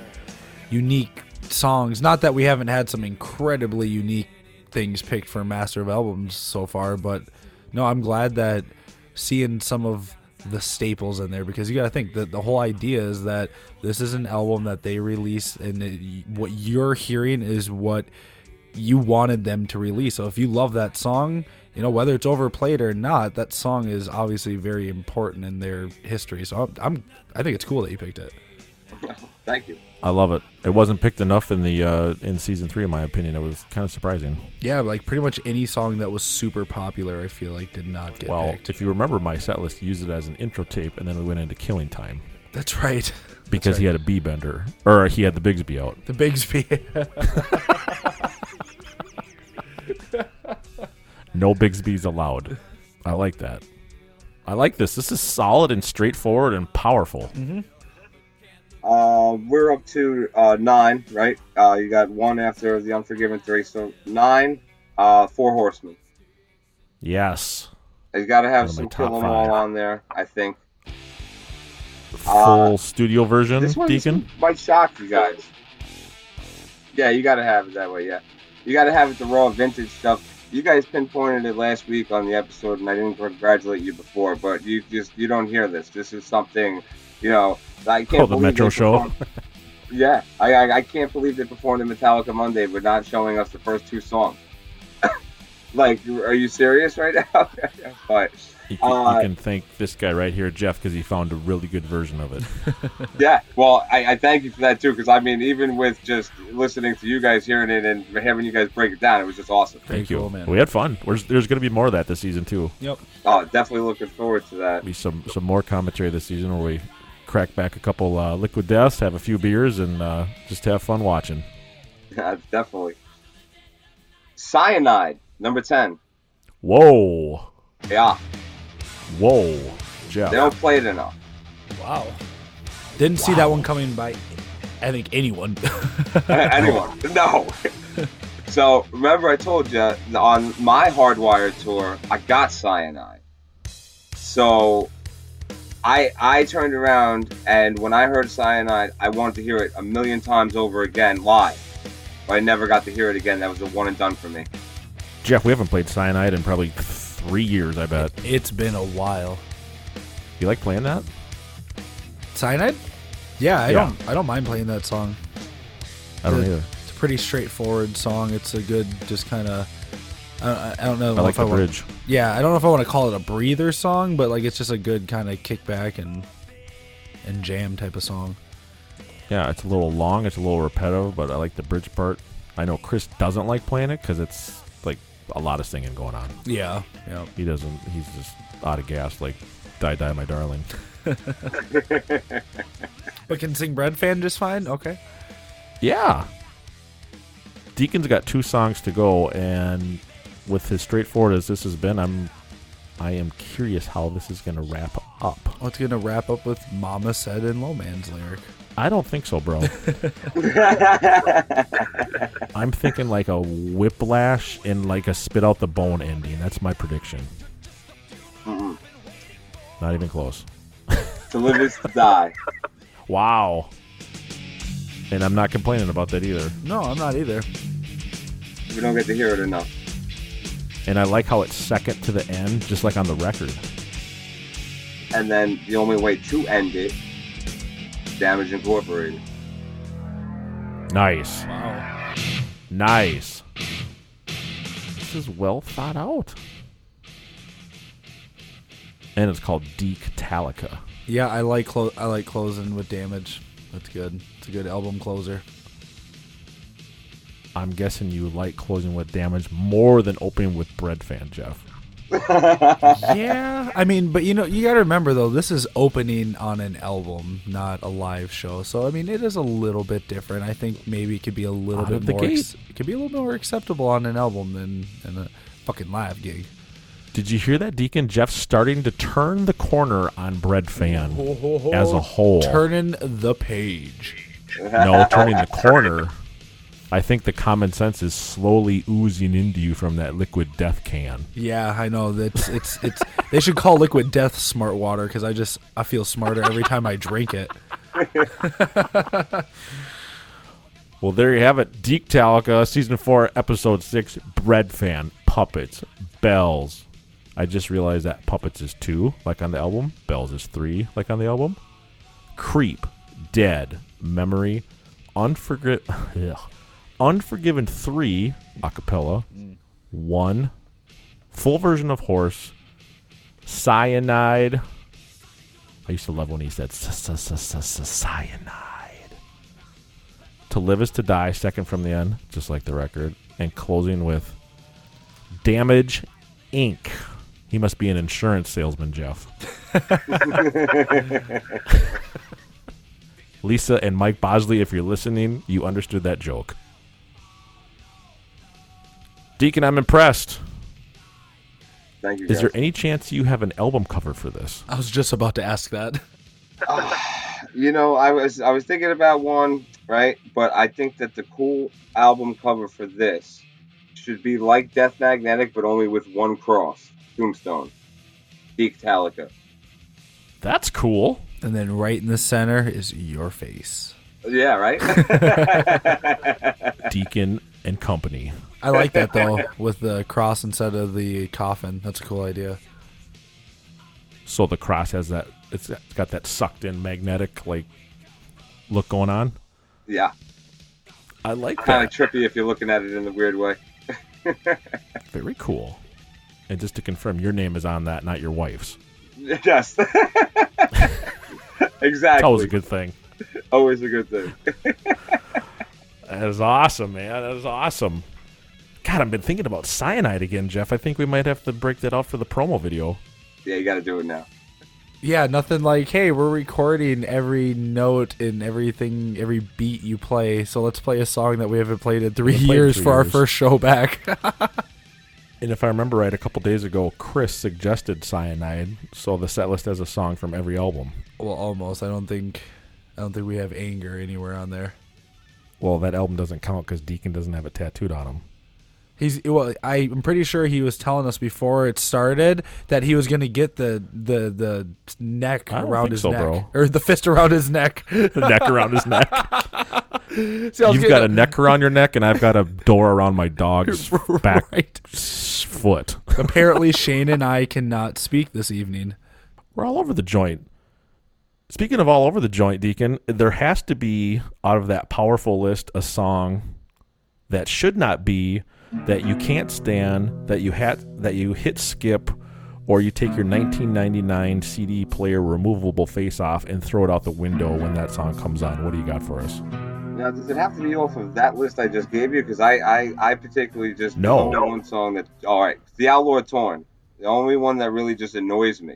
unique songs. Not that we haven't had some incredibly unique things picked for Master of Albums so far, but no, I'm glad that seeing some of the staples in there because you got to think that the whole idea is that this is an album that they release and it, what you're hearing is what you wanted them to release. So if you love that song, you know whether it's overplayed or not, that song is obviously very important in their history. So I'm, I'm I think it's cool that you picked it. Thank you. I love it. It wasn't picked enough in the uh, in season three, in my opinion. It was kind of surprising. Yeah, like pretty much any song that was super popular, I feel like did not get well, picked. if you remember my set list, used it as an intro tape, and then we went into Killing Time That's right. because That's he right. had a B bender, or he had the Bigsby out. the Bigsby. No Bigsby's allowed. I like that. I like this. This is solid and straightforward and powerful. mm-hmm. Uh, we're up to uh, nine, right? Uh, you got one after the Unforgiven three, so nine. Uh, Four Horsemen. Yes. You got to have One of my some top Kill 'Em. All on there, I think. Full studio version, This one Deacon. might shock you guys. Yeah, you got to have it that way. Yeah, you got to have it the raw vintage stuff. You guys pinpointed it last week on the episode, and I didn't congratulate you before, but you just you don't hear this. This is something, you know, I can't. Oh, the believe Metro show. Yeah, I, I I can't believe they performed in Metallica Monday, but not showing us the first two songs. like, are you serious right now? but You can, uh, you can thank this guy right here, Jeff, because he found a really good version of it. Yeah, well, I, I thank you for that too, because I mean, even with just listening to you guys hearing it and having you guys break it down, it was just awesome. Thank you. Man. We had fun. There's, there's going to be more of that this season too. Yep. Oh, definitely looking forward to that. Be some some more commentary this season where we crack back a couple uh, liquid deaths, have a few beers, and uh, just have fun watching. Yeah, definitely. Cyanide, number 10. Whoa, Yeah, whoa, Jeff. they don't play it enough. Wow. Didn't see that one coming by. I think anyone. Anyone. No. so, remember I told you on my Hardwired tour, I got Cyanide. So, I I turned around and when I heard Cyanide, I wanted to hear it a million times over again live. But I never got to hear it again. That was a one and done for me. Jeff, we haven't played Cyanide in probably three years. I bet. It's been a while. You like playing that? Cyanide? Yeah, I Yeah. don't. I don't mind playing that song. I don't It- either. It's a pretty straightforward song. It's a good, just kind of. I, don't- I don't know. I like if the wanna- bridge. yeah, I don't know if I want to call it a breather song, but like it's just a good kind of kickback and and jam type of song. Yeah, it's a little long. It's a little repetitive, but I like the bridge part. I know Chris doesn't like playing it because it's a lot of singing going on. Yeah, yeah. He doesn't. He's just out of gas. Like, die, die, my darling. But can sing Breadfan just fine. Okay. Yeah. Deacon's got two songs to go, and with as straightforward as this has been, I'm, I am curious how this is going to wrap up. Oh, it's gonna wrap up with "Mama Said" in Low Man's lyric. I don't think so, bro. I'm thinking like a whiplash and like a spit out the bone ending. That's my prediction. Mm-mm. Not even close. To live is to die. Wow. And I'm not complaining about that either. No, I'm not either. We don't get to hear it enough. And I like how it's second to the end, just like on the record. And then the only way to end it, Damage Incorporated. Nice. Wow. Nice. This is well thought out. And it's called Deek-talica. Yeah, I like clo- I like closing with damage. That's good. It's a good album closer. I'm guessing you like closing with damage more than opening with Breadfan, Jeff. yeah, I mean, but you know, you got to remember though, this is opening on an album, not a live show. So I mean, it is a little bit different. I think maybe it could be a little Out bit of the more. gate. Ex- it could be a little more acceptable on an album than than a fucking live gig. Did you hear that, Deacon? Jeff's starting to turn the corner on Breadfan as a whole. Turning the page. no, turning the corner. I think the common sense is slowly oozing into you from that liquid death can. Yeah, I know. That's it's it's. they should call liquid death smart water because I just I feel smarter every time I drink it. Well, there you have it. Deek-talica, season four, episode six. Breadfan, puppets, bells, I just realized that Puppets is two, like on the album. Bells is three, like on the album. Creep, Dead, Memory, ugh. Unforgiven three, acapella. One, full version of Horse, Cyanide. I used to love when he said "S- s- s- s- s- cyanide. To live is to die, second from the end, just like the record, and closing with Damage Inc. He must be an insurance salesman, Jeff. Lisa and Mike Bosley, if you're listening, you understood that joke. Deacon, I'm impressed. Thank you. Is there any chance you have an album cover for this? I was just about to ask that. You know, I was I was thinking about one, right? But I think that the cool album cover for this should be like Death Magnetic, but only with one cross, Tombstone, Deactalica. That's cool. And then right in the center is your face. Yeah, right. Deacon and Company. I like that though, with the cross instead of the coffin. That's a cool idea. So the cross has that. It's got that sucked in magnetic like look going on. yeah, I like kind that. of trippy if you're looking at it in a weird way. Very cool. And just to confirm, your name is on that, not your wife's. yes, exactly. That's always a good thing. Always a good thing. That is awesome, man. That is awesome. God, I've been thinking about cyanide again, Jeff. I think we might have to break that out for the promo video. yeah, you got to do it now. Yeah, nothing like, hey, we're recording every note and everything, every beat you play. So let's play a song that we haven't played in three played years three for our first show back. And if I remember right, a couple days ago, Chris suggested cyanide, so the set list has a song from every album. well, almost. I don't think, I don't think we have anger anywhere on there. Well, that album doesn't count because Deacon doesn't have it tattooed on him. He's well. I'm pretty sure he was telling us before it started that he was going to get the the the neck I don't around think his so, neck bro. or the fist around his neck. The neck around his neck. See, I was You've getting got a neck around your neck, and I've got a door around my dog's back Right. s- foot. Apparently, Shane and I cannot speak this evening. We're all over the joint. Speaking of all over the joint, Deacon, there has to be out of that powerful list a song that should not be that you can't stand, that you had that you hit skip, or you take your 1999 CD player removable face off and throw it out the window when that song comes on. What do you got for us? Now, does it have to be off of that list I just gave you? Because I, I, I particularly just No. know one song that. All right, the Outlaw Torn, the only one that really just annoys me.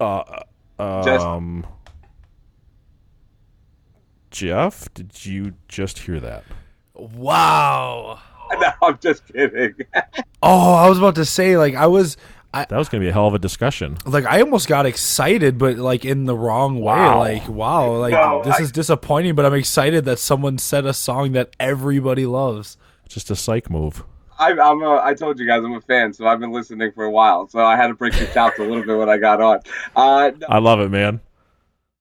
Uh, Just- um, Jeff, did you just hear that? Wow. No, I'm just kidding. Oh, I was about to say like I was I That was going to be a hell of a discussion. like I almost got excited but like in the wrong way. Wow. Like wow, like No, this I- is disappointing, but I'm excited that someone said a song that everybody loves. Just a psych move. I, I'm a, I told you guys I'm a fan, so I've been listening for a while. So I had to break the chops a little bit when I got on. Uh, no, I love it, man.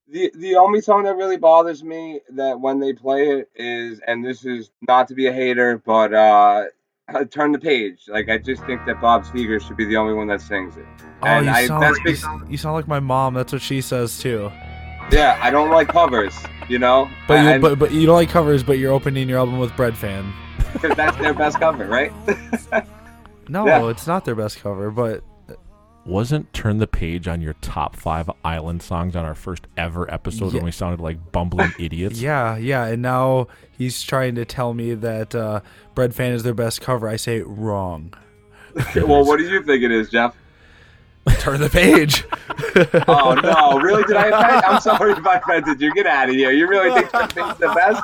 The the only song that really bothers me that when they play it is, and this is not to be a hater, but uh, turn the page. Like I just think that Bob Seger should be the only one that sings it. Oh, And you I, sound, that's you, you sound like my mom. That's what she says too. yeah, I don't like covers, you know, But you, And- but but you don't like covers, but you're opening your album with Breadfan. because that's their best cover, right? No, Yeah. it's not their best cover, but Wasn't Turn the Page on your top five island songs on our first ever episode Yeah. when we sounded like bumbling idiots? yeah, yeah. And now he's trying to tell me that uh, Breadfan is their best cover. I say wrong. well, what do you think it is, Jeff? Turn the page. Oh no, really? Did I offend? I'm sorry if I offended you. Get out of here. You really think that thing's the best?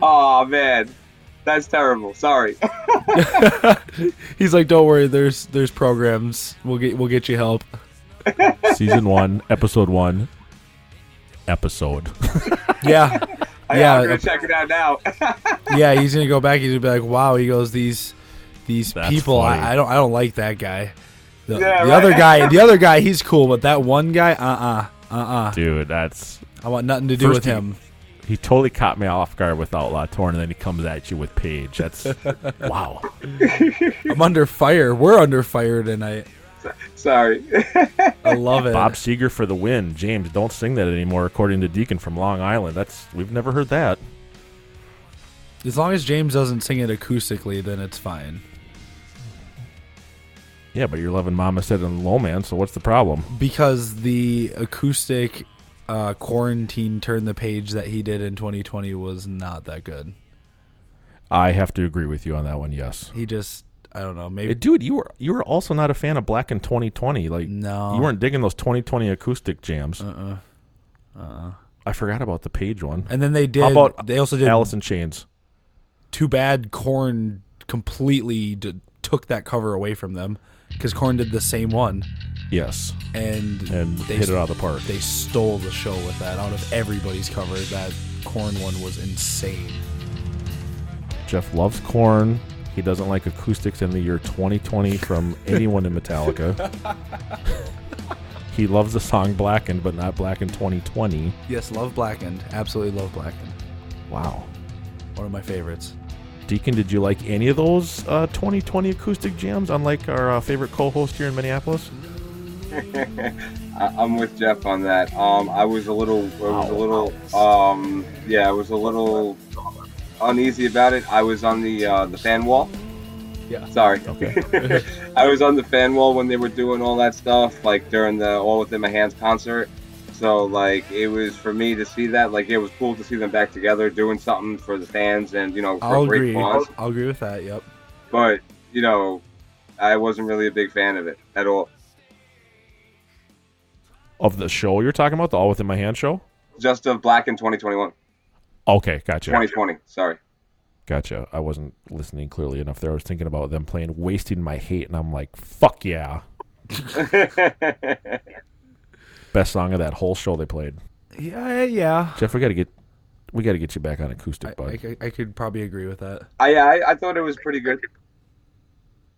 Oh man, that's terrible. Sorry. he's like, don't worry. There's there's programs. We'll get we'll get you help. Season one, episode one, episode. Yeah, I, yeah. I'm gonna check it out now. yeah, he's gonna go back. He's gonna be like, "Wow." He goes, "These, these That's people. I, I don't, I don't like that guy. The, Yeah, the right. other guy, the other guy, he's cool, but that one guy, uh, uh-uh, uh, Dude, that's. I want nothing to do First with he- him. He totally caught me off guard with Outlaw Torn, and then he comes at you with Page. That's. wow. I'm under fire. We're under fire tonight. Sorry. I love it. Bob Seger for the win. James, don't sing that anymore. According to Deacon from Long Island, that's we've never heard that. As long as James doesn't sing it acoustically, then it's fine. Yeah, but you're loving Mama said in Low Man, so what's the problem? Because the acoustic uh, quarantine turn the page that he did in 2020 was not that good. I have to agree with you on that one. Yes. He just, I don't know, maybe. Dude, you were you were also not a fan of Blackened 2020. Like, No. you weren't digging those 2020 acoustic jams. Uh-uh. Uh-uh. I forgot about the page one. And then they did. How about they also did Alice in Chains? Too bad Korn completely d- took that cover away from them because Korn did the same one. Yes. And And they hit it out of the park. They stole the show with that. Out of everybody's cover, that Korn one was insane. Jeff loves Korn. He doesn't like acoustics in the year 2020 from anyone in Metallica. he loves the song Blackened, but not Blackened 2020. Yes, love Blackened. Absolutely love Blackened. Wow. One of my favorites. Deacon, did you like any of those uh, 2020 acoustic jams, unlike our uh, favorite co host here in Minneapolis? I, I'm with Jeff on that. Um, I was a little, I was a little, um, yeah, I was a little uneasy about it. I was on the uh, the fan wall. Yeah. Sorry. Okay. I was on the fan wall when they were doing all that stuff, like during the All Within My Hands concert. So like it was for me to see that, like it was cool to see them back together doing something for the fans and you know for I'll a great agree. cause. I'll agree with that. Yep. But you know, I wasn't really a big fan of it at all. Of the show you're talking about, the All Within My Hand show? Just of Blackened 2021, Okay, gotcha. 2020. Sorry. Gotcha. I wasn't listening clearly enough there. I was thinking about them playing Wasting My Hate, and I'm like, fuck yeah. Best song of that whole show they played. Yeah, yeah. Jeff, we got to get we got to get you back on acoustic, bud. I, I, I could probably agree with that. I, I I thought it was pretty good.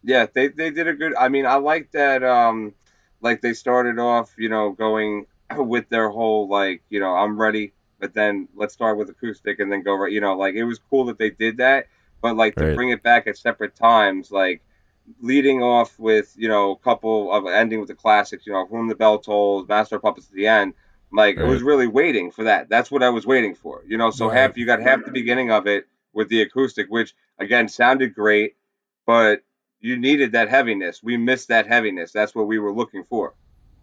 Yeah, they they did a good. I mean, I like that. Um, like they started off, you know, going with their whole like, you know, I'm ready, but then let's start with acoustic and then go right. You know, like it was cool that they did that, but like to Right. bring it back at separate times, like leading off with you know a couple of ending with the classics, you know, whom the bell tolls, master of puppets at the end. Like it was really waiting for that. That's what I was waiting for. You know, so Right. half you got half the beginning of it with the acoustic, which again sounded great, but you needed that heaviness. We missed that heaviness. That's what we were looking for.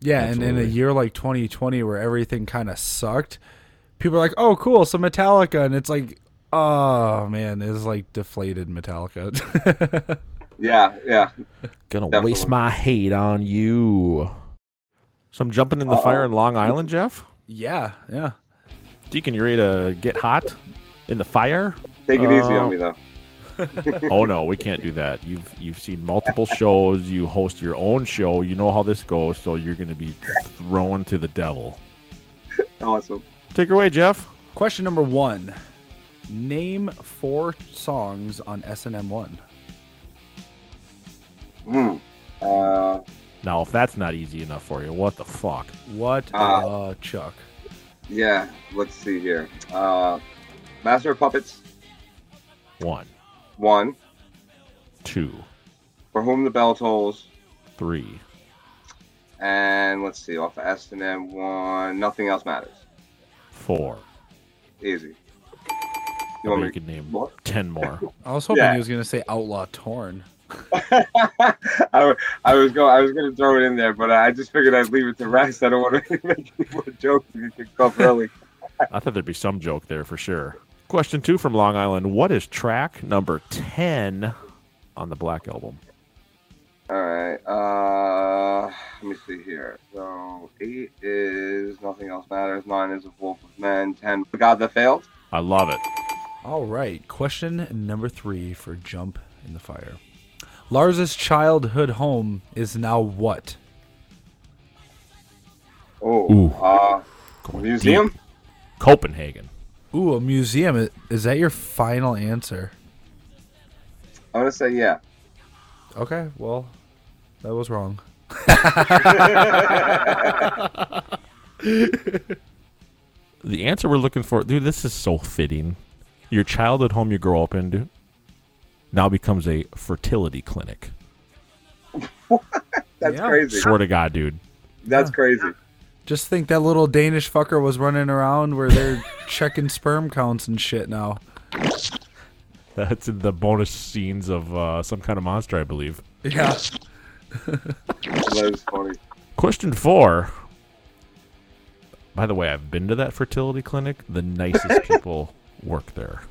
Yeah, and in a year like 2020 where everything kind of sucked, people are like, "Oh, cool, some Metallica," and it's like, "Oh man, it's like deflated Metallica." Yeah, yeah. Gonna Definitely. waste my hate on you. So I'm jumping in the fire in Long Island, Jeff. yeah, yeah. Deacon, you ready to get hot in the fire? Take it easy Uh, on me though. oh no, we can't do that. You've you've seen multiple shows. You host your own show. You know how this goes. So you're gonna be thrown to the devil. Awesome. Take her away, Jeff. Question number one: Name four songs on S&M one. Hmm. Uh, Now, if that's not easy enough for you, what the fuck? What, Uh, uh, Chuck? yeah. Let's see here. Uh, Master of Puppets One, one. two, For whom the bell tolls. three, And let's see, off of S and M one. Nothing else matters. four. Easy. You want you me could name what? ten more. I was hoping yeah. he was gonna say Outlaw Torn. I, I was going. I was going to throw it in there, but I just figured I'd leave it to rest. I don't want to make any more jokes and get kicked off early. I thought there'd be some joke there for sure. Question two from Long Island: What is track number ten on the Black Album? All right. Uh, let me see here. So eight is nothing else matters. Nine is of wolf and man. Ten, the god that failed. I love it. All right. Question number three for Jump in the Fire. Lars's childhood home is now what? Oh, Ooh. uh, museum. Deep. Copenhagen. Ooh, a museum. I- Is that your final answer? I'm gonna say yeah. Okay, well, that was wrong. The answer we're looking for, dude. This is so fitting. Your childhood home you grow up in, dude, now becomes a fertility clinic. That's Yeah. crazy. Swear to God, dude. That's crazy. Just think that little Danish fucker was running around where they're checking sperm counts and shit now. That's in the bonus scenes of uh, some kind of monster, I believe. Yeah. That is funny. Question four. By the way, I've been to that fertility clinic. The nicest people work there.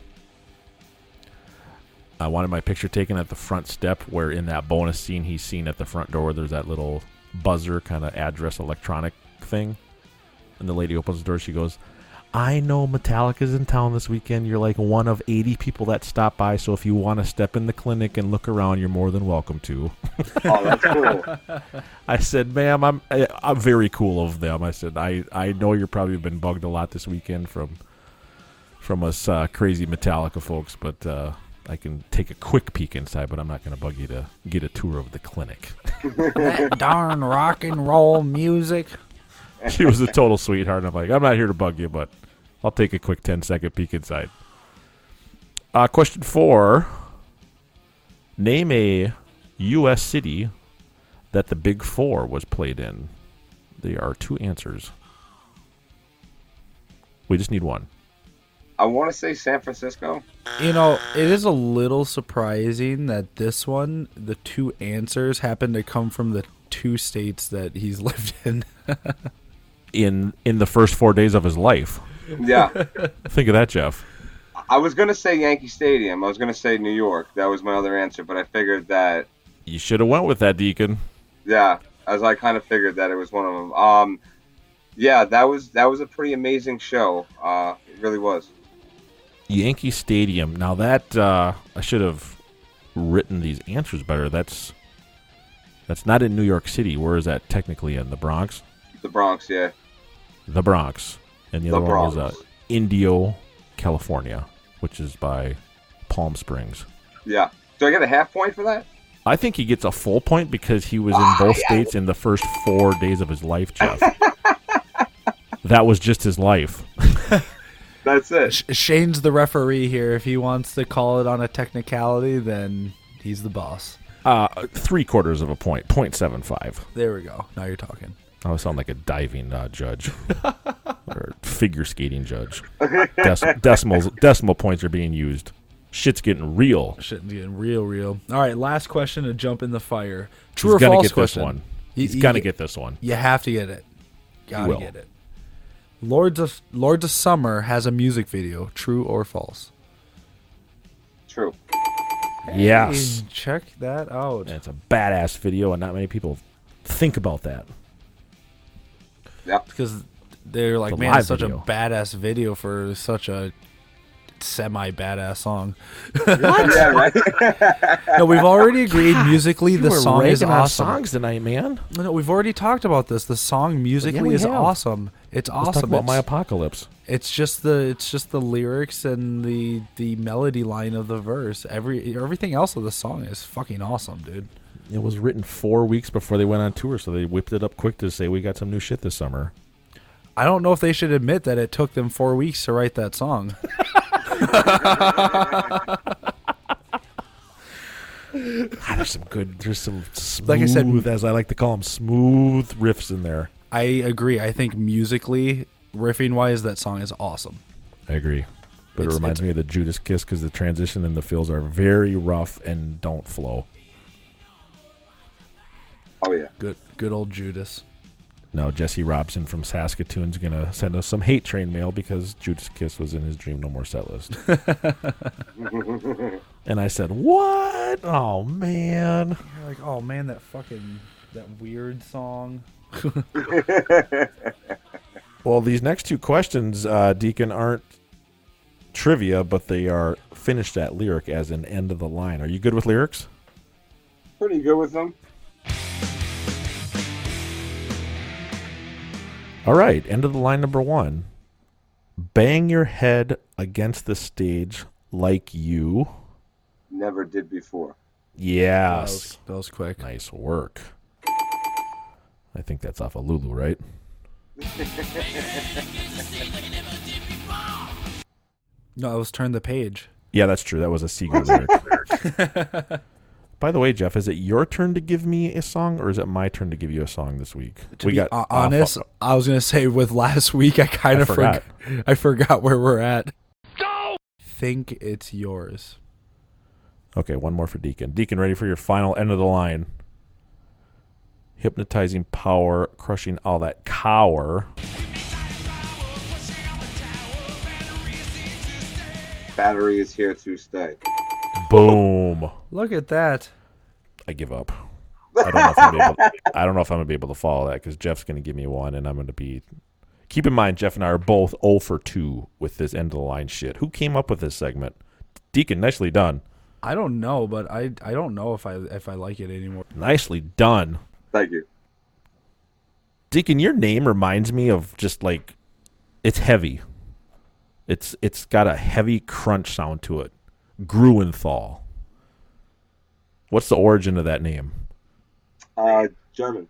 I wanted my picture taken at the front step, where in that bonus scene he's seen at the front door, there's that little buzzer kind of address electronic thing. And the lady opens the door. She goes, I know Metallica's in town this weekend. You're like one of 80 people that stop by. So if you want to step in the clinic and look around, you're more than welcome to. Oh, that's cool. I said, "Ma'am, I'm I- I'm very cool of them." I said, "I I know you're probably been bugged a lot this weekend from from us uh, crazy Metallica folks, but uh, I can take a quick peek inside. But I'm not going to bug you to get a tour of the clinic." that darn rock and roll music. she was a total sweetheart. And I'm like, "I'm not here to bug you, but I'll take a quick 10 second peek inside." Uh, question four: Name a U.S. city that the Big Four was played in. There are two answers. We just need one. I want to say San Francisco. You know, it is a little surprising that this one, the two answers happen to come from the two states that he's lived in. in in the first four days of his life. Yeah. Think of that, Jeff. I was gonna say Yankee Stadium. I was gonna say New York. That was my other answer, but I figured that You should have went with that, Deacon. yeah, as I kind of figured that it was one of them. Um, yeah, that was that was a pretty amazing show. Uh, it really was. Yankee Stadium. Now that uh, I should have written these answers better. That's that's not in New York City. Where is that technically in the Bronx? The Bronx, yeah. The Bronx, and the, The other one was uh, Indio, California, which is by Palm Springs. Yeah. Do I get a half point for that? I think he gets a full point because he was in both states in the first four days of his life, Jeff. that was just his life. That's it. Sh- Shane's the referee here. If he wants to call it on a technicality, then he's the boss. Uh, three quarters of a point, point seven five. There we go. Now you're talking. I sound like a diving uh, judge or figure skating judge. Dec- decimals, decimal points are being used. Shit's getting real. Shit's getting real, real. All right, last question to jump in the fire. True He's or false get this question? one. You- He's you gonna get- get this one. You have to get it. Gotta get it. Lords of Lords of Summer has a music video. True or false? True. Yes. Hey, check that out. And it's a badass video, and not many people think about that. Yeah. Because they're like, It's man, it's such video. a badass video for such a semi badass song. yeah, right. no, we've already agreed musically the song is awesome. songs tonight, man. No, we've already talked about this. The song musically we is have. awesome. It's Let's awesome. talk about my apocalypse. It's just the it's just the lyrics and the the melody line of the verse. Every everything else of the song is fucking awesome, dude. It was written four weeks before they went on tour, so they whipped it up quick to say we got some new shit this summer. I don't know if they should admit that it took them four weeks to write that song. Ah, there's some good. There's some smooth, Like I said- as I like to call them, smooth riffs in there. I agree. I think musically, riffing wise, that song is awesome. I agree, but It's- it reminds me of the Judas Kiss because the transition and the fills are very rough and don't flow. Oh yeah. Good good old Judas. No, Jesse Robson from Saskatoon's gonna send us some hate train mail because Judas Kiss was in his Dream No More set list. and I said, "What? Oh man!" You're like, oh man, that fucking that weird song. Well, these next two questions, uh, Deacon, aren't trivia, but they are finished at lyric as an end of the line. Are you good with lyrics? Pretty good with them. All right, end of the line number one. Bang your head against the stage like you. Never did before. That Yes. was, that was quick. Nice work. I think that's off of Lulu, right? No, I was turn the page. Yeah, that's true. That was a Seger lyric. By the way, Jeff, is it your turn to give me a song, or is it my turn to give you a song this week? To be ho- honest, fu- I was gonna say with last week, I kind of forgot. forgot. I forgot where we're at. I think it's yours. okay, one more for Deacon. Deacon, ready for your final end of the line? Hypnotizing power, crushing all that cower. Battery is here to stay. Boom. Look at that. I give up. I don't know if I'm able. I don't know if I'm gonna be able to follow that because Jeff's gonna give me one, and I'm gonna be. Keep in mind, Jeff and I are both 0 for 2 with this end of the line shit. Who came up with this segment? Deacon, nicely done. I don't know, but I I don't know if I if I like it anymore. Nicely done. Thank you. Deacon, your name reminds me of just like it's heavy. It's it's got a heavy crunch sound to it. Gruenthal. What's the origin of that name? Uh, German.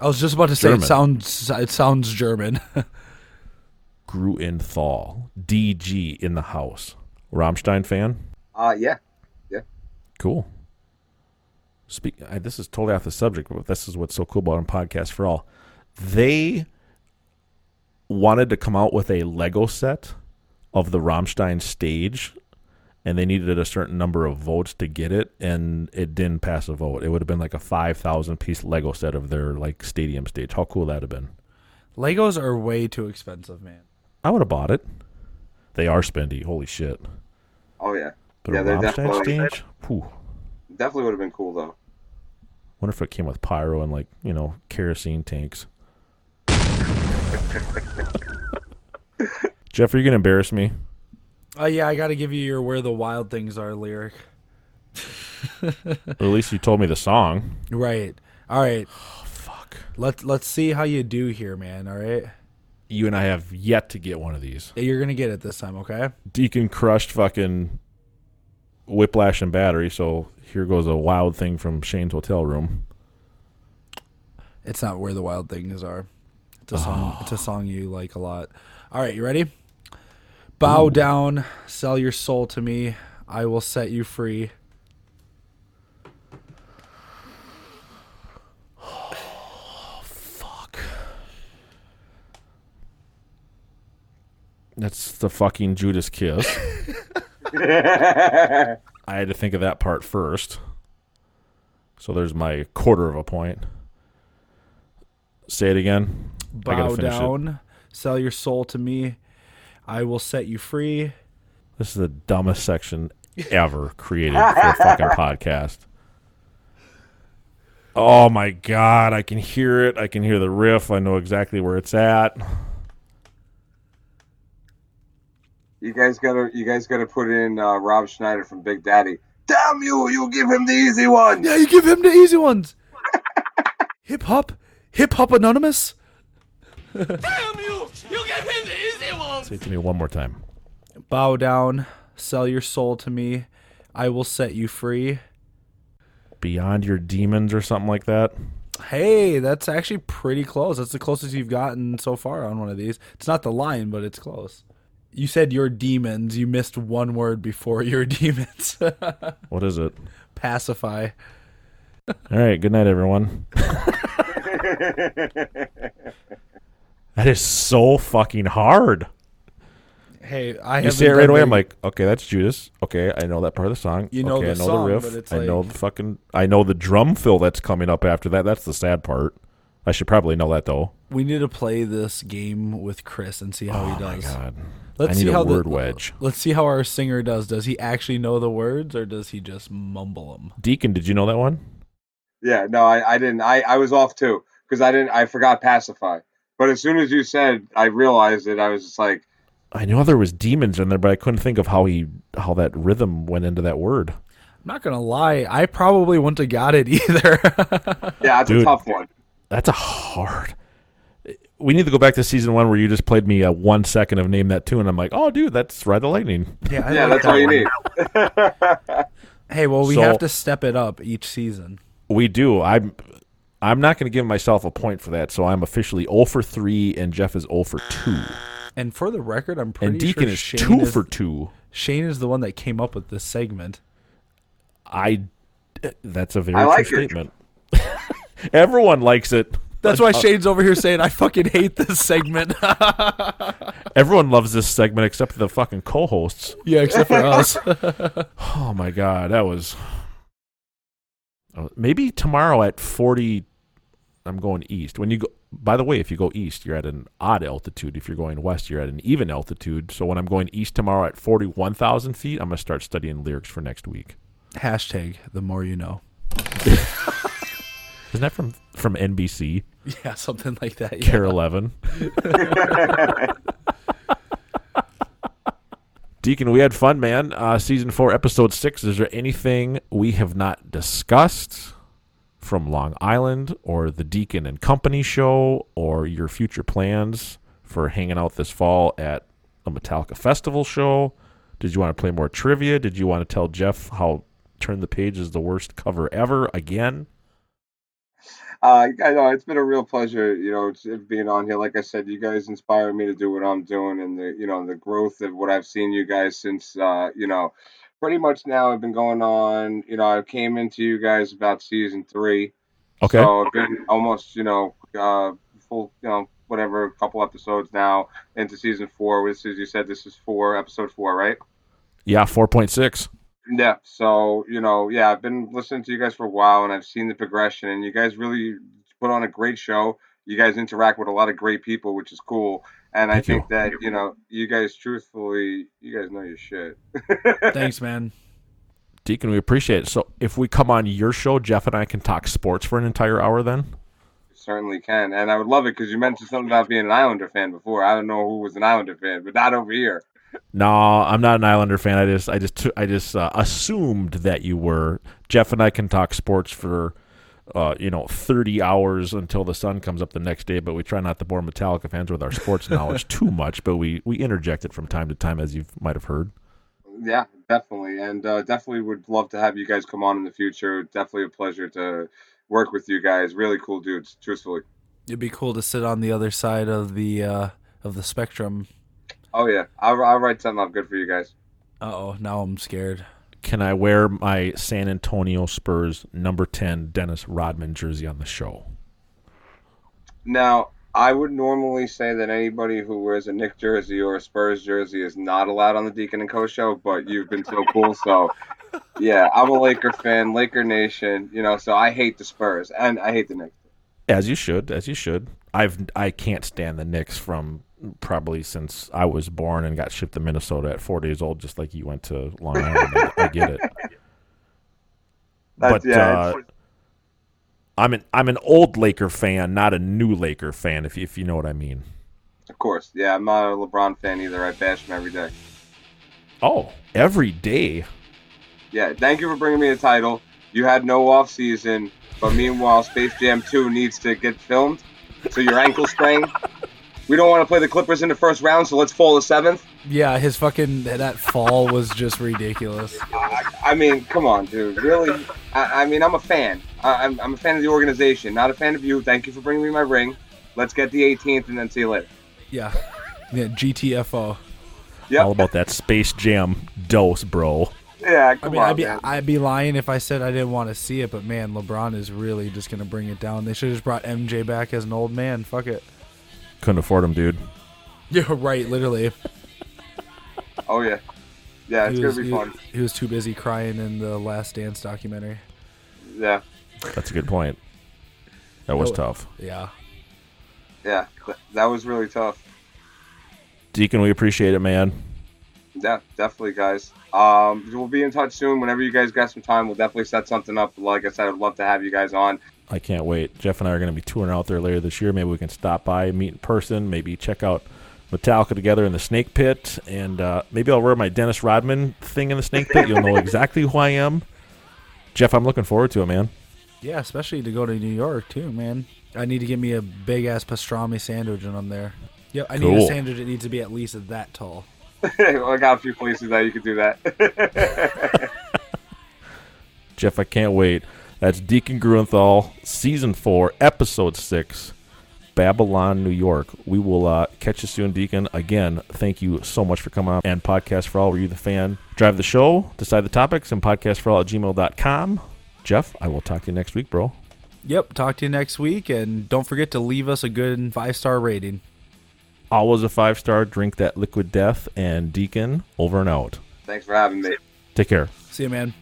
I was just about to say German. it sounds it sounds German. Gruenthal. DG in the house. Rammstein fan? Uh, yeah, yeah. Cool. Speak. I, this is totally off the subject, but this is what's so cool about a podcast for all. They wanted to come out with a Lego set of the Rammstein stage, and they needed a certain number of votes to get it, and it didn't pass a vote. It would have been like a five thousand piece Lego set of their like stadium stage. How cool that would have been? Legos are way too expensive, man. I would have bought it. They are spendy. Holy shit! Oh yeah. But yeah, a they're Rammstein definitely stage? Whew. definitely would have been cool though. Wonder if it came with pyro and like you know kerosene tanks. Jeff, are you gonna embarrass me? Oh yeah, I got to give you your "Where the Wild Things Are" lyric. At least you told me the song. Right. All right. Oh, fuck. Let Let's see how you do here, man. All right. You and I have yet to get one of these. You're gonna get it this time, okay? Deacon crushed fucking whiplash and battery. So here goes a wild thing from Shane's hotel room. It's not "Where the Wild Things Are." It's a song. It's a song you like a lot. All right, you ready? Bow down, sell your soul to me. I will set you free. Fuck. That's the fucking Judas kiss. I had to think of that part first. So there's my quarter of a point. Say it again. I gotta Bow finish it. down, sell your soul to me. I will set you free. This is the dumbest section ever created for a fucking podcast. Oh my god, I can hear it. I can hear the riff. I know exactly where it's at. You guys gotta, you guys gotta put in uh, Rob Schneider from Big Daddy. Damn you! You give him the easy one. Yeah, you give him the easy ones. hip hop, hip hop anonymous. Damn you! You Say it to me one more time. Bow down, sell your soul to me. I will set you free. Beyond your demons or something like that. Hey, that's actually pretty close. That's the closest you've gotten so far on one of these. It's not the line, but it's close. You said your demons. You missed one word before your demons. What is it? Pacify. All right. Good night, everyone. That is so fucking hard. Hey, I you haven't say it right away. very- I'm like, okay, that's Judas. Okay, I know that part of the song. You know okay, the I know song, the but riff. it's I know the fucking. I know the drum fill that's coming up after that. That's the sad part. I should probably know that though. We need to play this game with Chris and see how he Oh my does. God. Let's I see need a how word the, wedge. Let's see how our singer does. Does he actually know the words or does he just mumble them? Deacon, did you know that one? Yeah, no, I, I didn't. I, I was off too because I didn't. I forgot pacify. But as soon as you said, I realized it. I was just like, I know there was demons in there, but I couldn't think of how he how that rhythm went into that word. I'm not gonna lie, I probably wouldn't have got it either. yeah, it's Dude. a tough one. That's a hard. We need to go back to season one where you just played me a one second of name that tune. I'm like, oh, dude, that's Ride the Lightning. Yeah, Yeah, that's all you need. hey, well, we So- have to step it up each season. We do. I'm. I'm not going to give myself a point for that, so I'm officially 0 for 3, and Jeff is 0 for 2. And for the record, I'm pretty And Deacon sure is Shane 2 is, for 2. Shane is the one that came up with this segment. I That's a very I like true it. statement. Everyone likes it. That's why Shane's over here saying I fucking hate this segment. Everyone loves this segment except for the fucking co-hosts. Yeah, except for us. oh my god, that was Oh, maybe tomorrow at 40 I'm going east. When you go by the way, if you go east, you're at an odd altitude. If you're going west, you're at an even altitude. So when I'm going east tomorrow at 41,000 feet, I'm going to start studying lyrics for next week. Hashtag the more you know. Isn't that from from NBC? Yeah, something like that. Yeah. KARE 11. Deacon, we had fun, man. Uh, season four, episode six. Is there anything we have not discussed from Long Island or the Deacon and Company show or your future plans for hanging out this fall at a Metallica festival show? Did you want to play more trivia? Did you want to tell Jeff how Turn the Page is the worst cover ever again? Uh, I know it's been a real pleasure, you know, being on here. Like I said, you guys inspire me to do what I'm doing, and the you know the growth of what I've seen you guys since uh, you know, pretty much now I've been going on. You know, I came into you guys about season three. Okay. So I've been almost, you know, uh, full, you know, whatever, a couple episodes now into season four. This is you said this is four, episode four, right? Yeah, 4.6. Yeah. So, you know, yeah, I've been listening to you guys for a while and I've seen the progression and you guys really put on a great show. You guys interact with a lot of great people, which is cool. And I Thank you. think that, you know, you guys truthfully, you guys know your shit. Thanks, man. Deacon, we appreciate it. So if we come on your show, Jeff and I can talk sports for an entire hour then? Certainly can. And I would love it because you mentioned something about being an Islander fan before. I don't know who was an Islander fan, but not over here. No, I'm not an Islander fan. I just, I just, I just uh, assumed that you were. Jeff and I can talk sports for, uh, you know, 30 hours until the sun comes up the next day. But we try not to bore Metallica fans with our sports knowledge too much. But we, we interject it from time to time, as you might have heard. Yeah, definitely. And uh, definitely would love to have you guys come on in the future. Definitely a pleasure to work with you guys. Really cool dudes, truthfully. It'd be cool to sit on the other side of the uh, of the spectrum. Oh, yeah. I'll, I'll write something up good for you guys. Uh oh, now I'm scared. Can I wear my San Antonio Spurs number 10 Dennis Rodman jersey on the show? Now, I would normally say that anybody who wears a Knick jersey or a Spurs jersey is not allowed on the Deacon and Co show, but you've been so cool. So, yeah, I'm a Laker fan, Laker Nation, you know, so I hate the Spurs and I hate the Knicks. As you should, as you should. I've I can't stand the Knicks from probably since I was born and got shipped to Minnesota at four days old, just like you went to Long Island. I, get it. That's- but yeah, uh, I'm an I'm an old Laker fan, not a new Laker fan. If you, if you know what I mean. Of course. Yeah, I'm not a LeBron fan either. I bash him every day. Oh, every day. Yeah, thank you for bringing me the title. You had no off season, but meanwhile, Space Jam 2 needs to get filmed. So your ankle sprain. We don't want to play the Clippers in the first round, so let's fall to seventh. Yeah, his fucking that fall was just ridiculous. I mean, come on, dude. Really? I, I mean, I'm a fan. I, I'm, I'm a fan of the organization, not a fan of you. Thank you for bringing me my ring. Let's get the 18th and then see you later. Yeah, yeah, GTFO. Yep. All about that Space Jam dose, bro. Yeah, I mean, on, I'd be man. I'd be lying if I said I didn't want to see it, but man, LeBron is really just gonna bring it down. They should have just brought MJ back as an old man. Fuck it. Couldn't afford him, dude. Yeah, right. Literally, Oh, yeah. Yeah, it's he going was, to be he, fun. he was too busy crying in the Last Dance documentary. Yeah. That's a good point. That was Oh, tough. Yeah. Yeah, th- that was really tough. Deacon, we appreciate it, man. Yeah, definitely, guys. Um, we'll be in touch soon. Whenever you guys got some time, we'll definitely set something up. Like I said, I'd love to have you guys on. I can't wait. Jeff and I are going to be touring out there later this year. Maybe we can stop by, meet in person, maybe check out Metallica together in the Snake Pit, and uh, maybe I'll wear my Dennis Rodman thing in the Snake Pit. You'll know exactly who I am. Jeff, I'm looking forward to it, man. Yeah, especially to go to New York too, man. I need to get me a big ass pastrami sandwich when I'm there. Yep, I need a sandwich that needs to be at least that tall. I got a few places that you could do that. Jeff, I can't wait. That's Deacon Gruenthal, Season 4, Episode 6, Babylon, New York. We will uh, catch you soon, Deacon. Again, thank you so much for coming on. And Podcast for All, were you the fan? Drive the show, decide the topics, and podcast for all at gmail.com. Jeff, I will talk to you next week, bro. Yep. Talk to you next week, and don't forget to leave us a good five star rating. Always a five star. Drink that liquid death and Deacon over and out. Thanks for having me. Take care. See you, man.